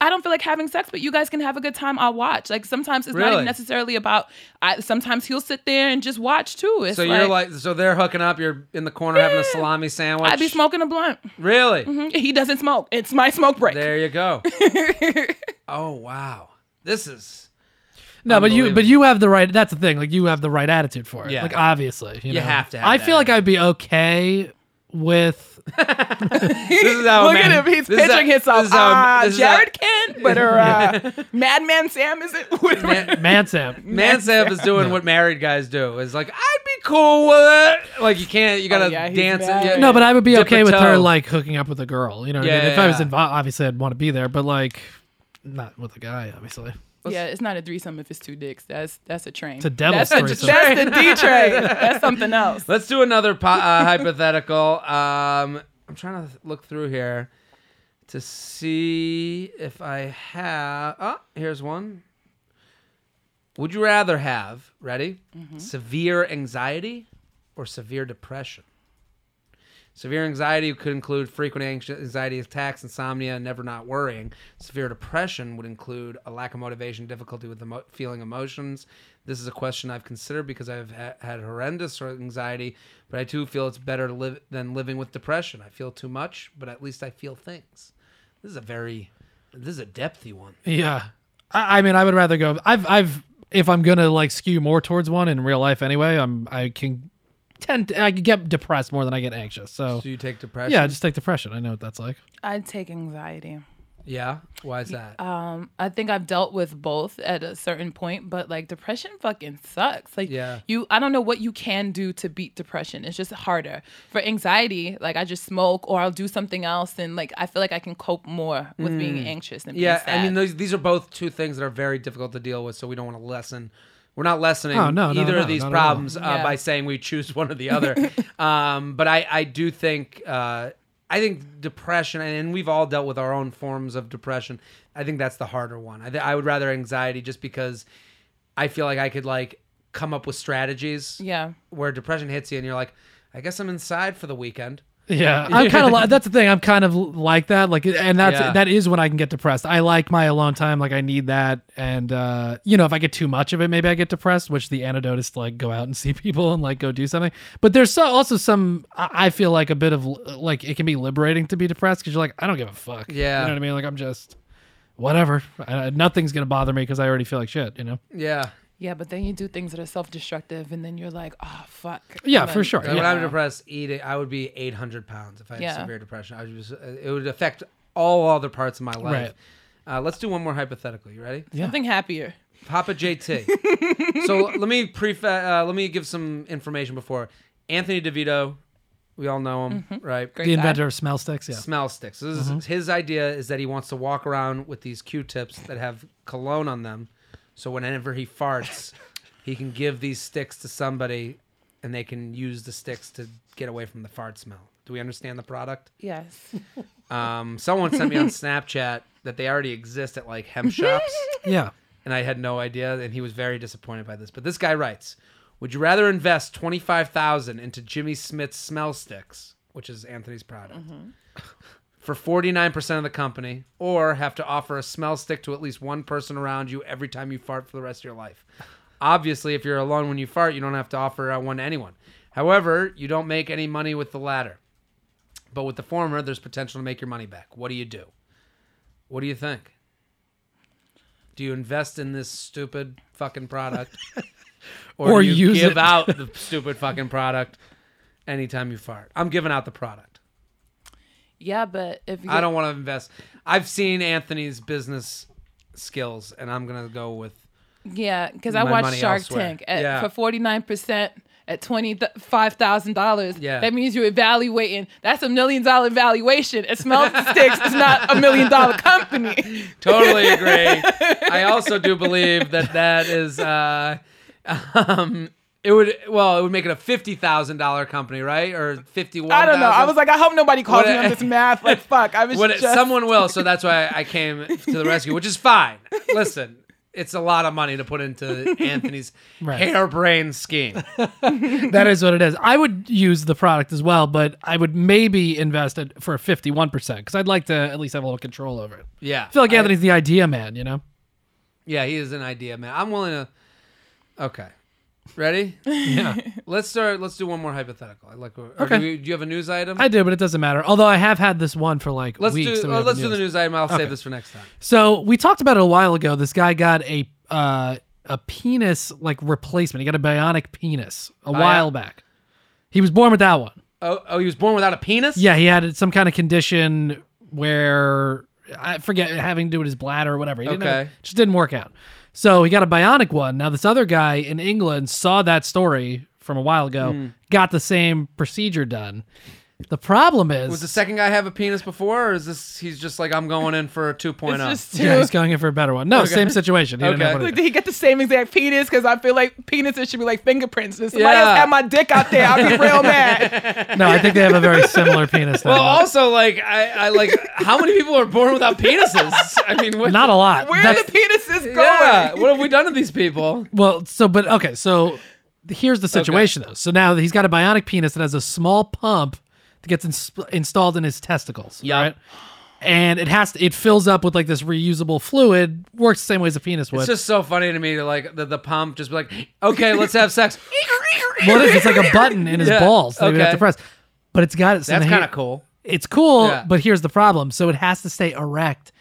I don't feel like having sex, but you guys can have a good time. I'll watch. Like sometimes it's not even necessarily about. I, sometimes he'll sit there and just watch too. It's So you're like, so they're hooking up. You're in the corner having a salami sandwich. I'd be smoking a blunt. Really? Mm-hmm. He doesn't smoke. It's my smoke break. There you go. oh wow, this is. No, but you but you have the right. That's the thing. Like you have the right attitude for it. Yeah. Like obviously, you, You know. have to have I that feel like I'd be okay with. This is how a Look man- at him. He's this is how- picturing himself. this is how- Ah, this is how- Jared Kent, but or uh, Madman Sam is it? With Man- Sam? Man Sam. Mansam is doing what married guys do. Is like, I'd be cool with it. Like you can't. You gotta Oh, yeah, he's dance. it. mad. Yeah. No, but I would be Dip a okay with her toe. like hooking up with a girl. You know what I Yeah, mean? If I was yeah. involved, obviously I'd want to be there, but like not with a guy, obviously. Yeah, it's not a threesome if it's two dicks. That's that's a train. It's a devil's that's threesome. that's the D train. That's something else. Let's do another po- uh, hypothetical. Um, I'm trying to look through here to see if I have. Oh, here's one. Would you rather have, ready, Mm-hmm. severe anxiety or severe depression? Severe anxiety could include frequent anxiety attacks, insomnia, never not worrying. Severe depression would include a lack of motivation, difficulty with emo- feeling emotions. This is a question I've considered because I've ha- had horrendous anxiety, but I too feel it's better to live than living with depression. I feel too much, but at least I feel things. This is a very, this is a depthy one. Yeah. I, I mean, I would rather go. I've, I've, if I'm gonna like skew more towards one in real life anyway, I'm, I can tend, to, I can get depressed more than I get anxious. So So you take depression? yeah, just take depression. I know what that's like. I'd take anxiety. Yeah. Why is that? Um, I think I've dealt with both at a certain point, but like depression fucking sucks. Like Yeah. you I don't know what you can do to beat depression. It's just harder. For anxiety, like I just smoke or I'll do something else and like I feel like I can cope more with being anxious and Mm. yeah, being sad. I mean, those, these are both two things that are very difficult to deal with, so we don't want to lessen. We're not lessening Oh, no, no, either no, of these not at all. problems uh, Yeah. by saying we choose one or the other. um, but I, I do think, uh, I think depression, and we've all dealt with our own forms of depression. I think that's the harder one. I, th- I would rather anxiety just because I feel like I could like come up with strategies. yeah. Where depression hits you, and you're like, I guess I'm inside for the weekend. Yeah, I'm kind of like that's the thing. I'm kind of like that. Like, and that's Yeah. that is when I can get depressed. I like my alone time. Like, I need that. And uh, you know, if I get too much of it, maybe I get depressed. Which the antidote is to like go out and see people and like go do something. But there's so, also some. I feel like a bit of like it can be liberating to be depressed because you're like I don't give a fuck. Yeah. you know what I mean. Like I'm just whatever. I, nothing's gonna bother me because I already feel like shit. You know. Yeah. Yeah, but then you do things that are self-destructive and then you're like, "Oh, fuck." Yeah, And for then- sure. When Yeah. I'm depressed, eating, I would be 800 pounds if I had Yeah. severe depression. I would just, it would affect all other parts of my life. Right. Uh, let's do one more hypothetical. You ready? Yeah. Something happier. Papa JT. so let me pre uh, let me give some information before Anthony DeVito. We all know him, right? Great The guy. inventor of smell sticks. Yeah. Smell sticks. So this is, his idea is that he wants to walk around with these Q-tips that have cologne on them, so whenever he farts, he can give these sticks to somebody, and they can use the sticks to get away from the fart smell. Do we understand the product? Yes. Um, someone sent me on Snapchat that they already exist at like hemp shops, Yeah. and I had no idea, and he was very disappointed by this. But this guy writes, "Would you rather invest twenty five thousand into Jimmy Smith's smell sticks, which is Anthony's product, for forty nine percent of the company, or have to offer a smell stick to at least one person around you every time you fart for the rest of your life? Obviously, if you're alone when you fart, you don't have to offer uh, one to anyone. However, you don't make any money with the latter." But with the former, there's potential to make your money back. What do you do? What do you think? Do you invest in this stupid fucking product, or, Or you give it? out the stupid fucking product anytime you fart? I'm giving out the product. Yeah, but if you I don't want to invest. I've seen Anthony's business skills, and I'm gonna go with Yeah, because I watched Shark elsewhere. Tank at, Yeah. for forty nine percent at twenty five thousand dollars. Yeah. that means you're evaluating. That's a million dollar valuation. And Smell Sticks It's not a million dollar company. Totally agree. I also do believe that that is, uh, um, it would well, it would make it a fifty thousand dollar company, right? Or fifty one. I don't know. I was like, I hope nobody calls What me a- on this math. Like, fuck. I was What just someone will, so that's why I came to the rescue, which is fine. Listen, it's a lot of money to put into Anthony's Right. harebrained scheme. That is what it is. I would use the product as well, but I would maybe invest it for 51% because I'd like to at least have a little control over it. Yeah, I feel like I- Anthony's the idea man, you know? Yeah, he is an idea man. I'm willing to. Okay, ready? Yeah. Let's start. Let's do one more hypothetical. I like. or Okay. Do you, do you have a news item? I do, but it doesn't matter. Although I have had this one for like let's weeks. do. that we uh, haven't let's do the used. news item. I'll save this for next time. So we talked about it a while ago. This guy got a uh, a penis like replacement. He got a bionic penis a while back. He was born with that one. Oh, oh, he was born without a penis. Yeah, he had some kind of condition where I forget having to do with his bladder or whatever. He didn't Okay. just didn't work out. So he got a bionic one. Now this other guy in England saw that story from a while ago, Hmm. got the same procedure done, The problem is, Was the second guy have a penis before, or is this he's just like I'm going in for a 2.0? It's oh? just too. yeah, he's going in for a better one. No, same situation. He didn't Okay. have one Like, either. did he get the same exact penis? Because I feel like penises should be like fingerprints. If somebody Yeah. else had my dick out there, I'd be real mad. No, I think they have a very similar penis. well, now. also like I, I like how many people are born without penises? I mean, what, not a lot. Where are the penises going? Yeah, what have we done to these people? Well, so but okay, so here's the situation though. So now he's got a bionic penis that has a small pump that gets ins- installed in his testicles. Yeah. Right? And it has to, it fills up with like this reusable fluid. Works the same way as a penis would. It's just so funny to me to like the, the pump just be like, okay, let's have sex. what if it's like a button in his Yeah, balls that we have okay. to press? But it's got it. So That's kind of cool. It's cool, Yeah. but here's the problem. So it has to stay erect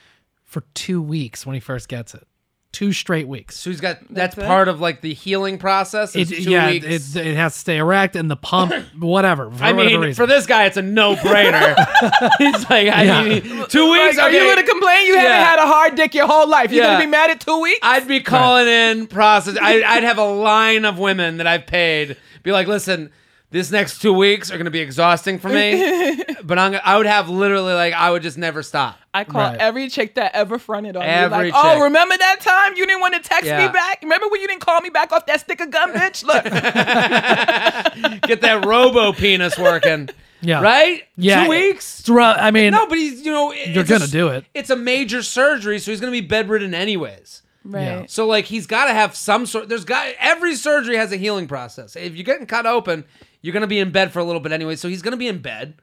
for two weeks when he first gets it. Two straight weeks. So he's got that's, That's part of like the healing process. It, Is two yeah, weeks. it, it has to stay erect, and the pump, whatever. For I whatever mean, reason. for this guy, it's a no-brainer. he's like, I Yeah. mean, two weeks. Like, are you gonna complain? You Yeah. haven't had a hard dick your whole life. You Yeah. gonna be mad at two weeks? I'd be calling in process. I, I'd have a line of women that I've paid. Be like, listen, this next two weeks are going to be exhausting for me, but I'm, I would have literally like I would just never stop. I call Right. every chick that ever fronted on Every me. Like, oh, chick. oh, remember that time you didn't want to text Yeah. me back? Remember when you didn't call me back off that stick of gum, bitch? Look, Get that robo penis working, yeah, right? Yeah. two weeks. It's rough. I mean, No, but he's you know You're it's a gonna s- do it. It's a major surgery, so he's going to be bedridden anyways. Yeah. So like he's got to have some sort. There's got every surgery has a healing process. If you're getting cut open, you're gonna be in bed for a little bit anyway. So he's gonna be in bed.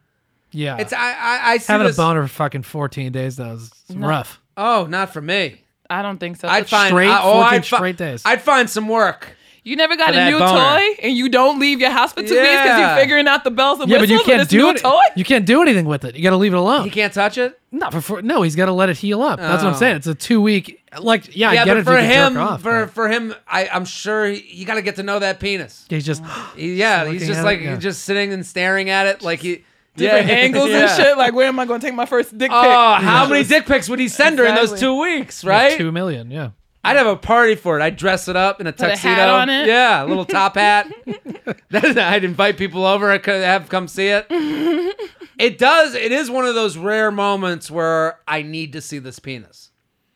yeah. It's I I, I see having this. a boner for fucking 14 days though is rough. Oh, not for me. I don't think so. I'd find Straight I, oh, 14 I'd fi- straight days. I'd find some work. You never got a new boner. toy and you don't leave your house for two weeks because Yeah. you're figuring out the bells and Yeah, but whistles you can't this do new it. toy. You can't do anything with it. You got to leave it alone. He can't touch it. Not for, for no. He's got to let it heal up. That's what I'm Oh. saying. It's a two week. Like yeah, yeah, I get but it. for if you can him, off, for but for him, I I'm sure he, you got to get to know that penis. he's just He- yeah, Just he's looking just at like it, yeah. just sitting and staring at it like he Different yeah, angles yeah. and shit. Like, where am I going to take my first dick oh, pic? Oh, how many dick pics would he send her in those Exactly. two weeks, right? two million. Yeah. I'd have a party for it. I'd dress it up in a Put a tuxedo. hat on it? Yeah, a little top hat. Then I'd invite people over. I could have come see it. it does. It is one of those rare moments where I need to see this penis.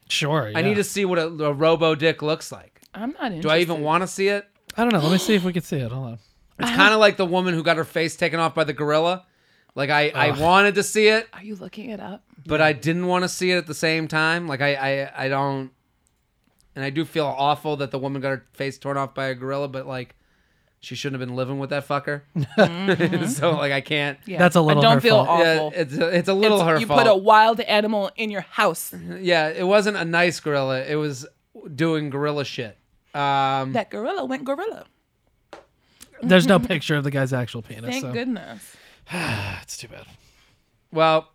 Sure. I need to see what a, a robo dick looks like. I'm not interested. Do I even want to see it? I don't know. Let me see if we can see it. Hold on. It's kind of like the woman who got her face taken off by the gorilla. Like I, I wanted to see it, Are you looking it up? but I didn't want to see it at the same time. Like I, I, I don't, and I do feel awful that the woman got her face torn off by a gorilla, but like she shouldn't have been living with that fucker. so like I can't. Yeah. That's a little I don't her feel fault. Yeah, awful. it's a, it's a little It's- her you fault. put a wild animal in your house. yeah, it wasn't a nice gorilla. It was doing gorilla shit. Um, That gorilla went gorilla. There's no picture of the guy's actual penis. Thank so goodness. it's too bad. well,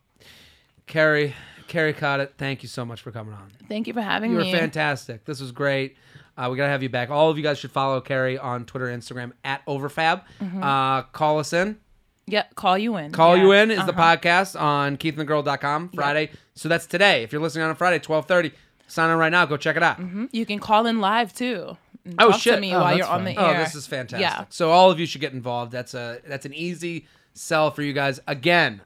Kerry, Kerry Coddett. Thank you so much for coming on. Thank you for having me. You were fantastic. This was great. Uh, we gotta have you back. All of you guys should follow Kerry on Twitter, Instagram at Overfab. Uh, call us in. Yep, call you in. Call Yeah. you in is the Uh-huh. podcast on keithandthegirl.com Friday. So that's today. If you're listening on a Friday, 12:30, sign in right now. Go check it out. You can call in live too. Oh, talk shit. to me Oh, while you're on fun. the Oh, this is fantastic. Yeah. So all of you should get involved. That's a that's an easy sell for you guys. Again,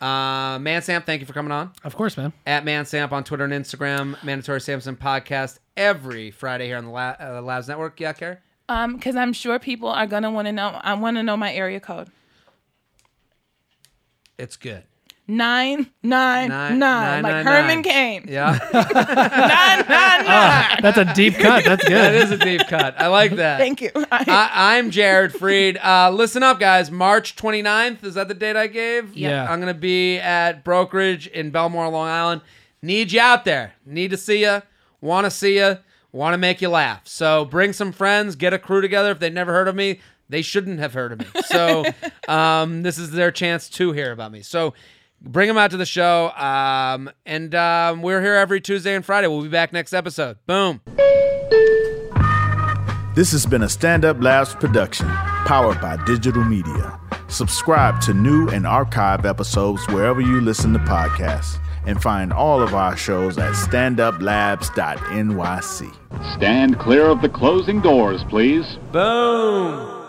uh, ManSamp, thank you for coming on. Of course, man. At Man ManSamp on Twitter and Instagram. Mandatory Samson podcast every Friday here on the La- uh, Labs Network. Yeah, Kerry? Um, because I'm sure people are gonna want to know. I want to know my area code. It's good. Nine nine Nine- nine, nine, like nine, Herman nine. Cain. Yeah, Nine nine nine. That's a deep cut. That's good. that is a deep cut. I like that. Thank you. I, I'm Jared Freid. Uh, listen up, guys. March 29th, is that the date I gave? Yeah. I'm going to be at Brokerage in Bellmore, Long Island. Need you out there. Need to see you. Want to see you. Want to make you laugh. So bring some friends. Get a crew together. If they've never heard of me, they shouldn't have heard of me. So um, this is their chance to hear about me. So bring them out to the show. Um, and um, we're here every Tuesday and Friday. We'll be back next episode. Boom. This has been a Stand Up Labs production, powered by digital media. Subscribe to new and archive episodes wherever you listen to podcasts, and find all of our shows at standuplabs.nyc. Stand clear of the closing doors, please. Boom.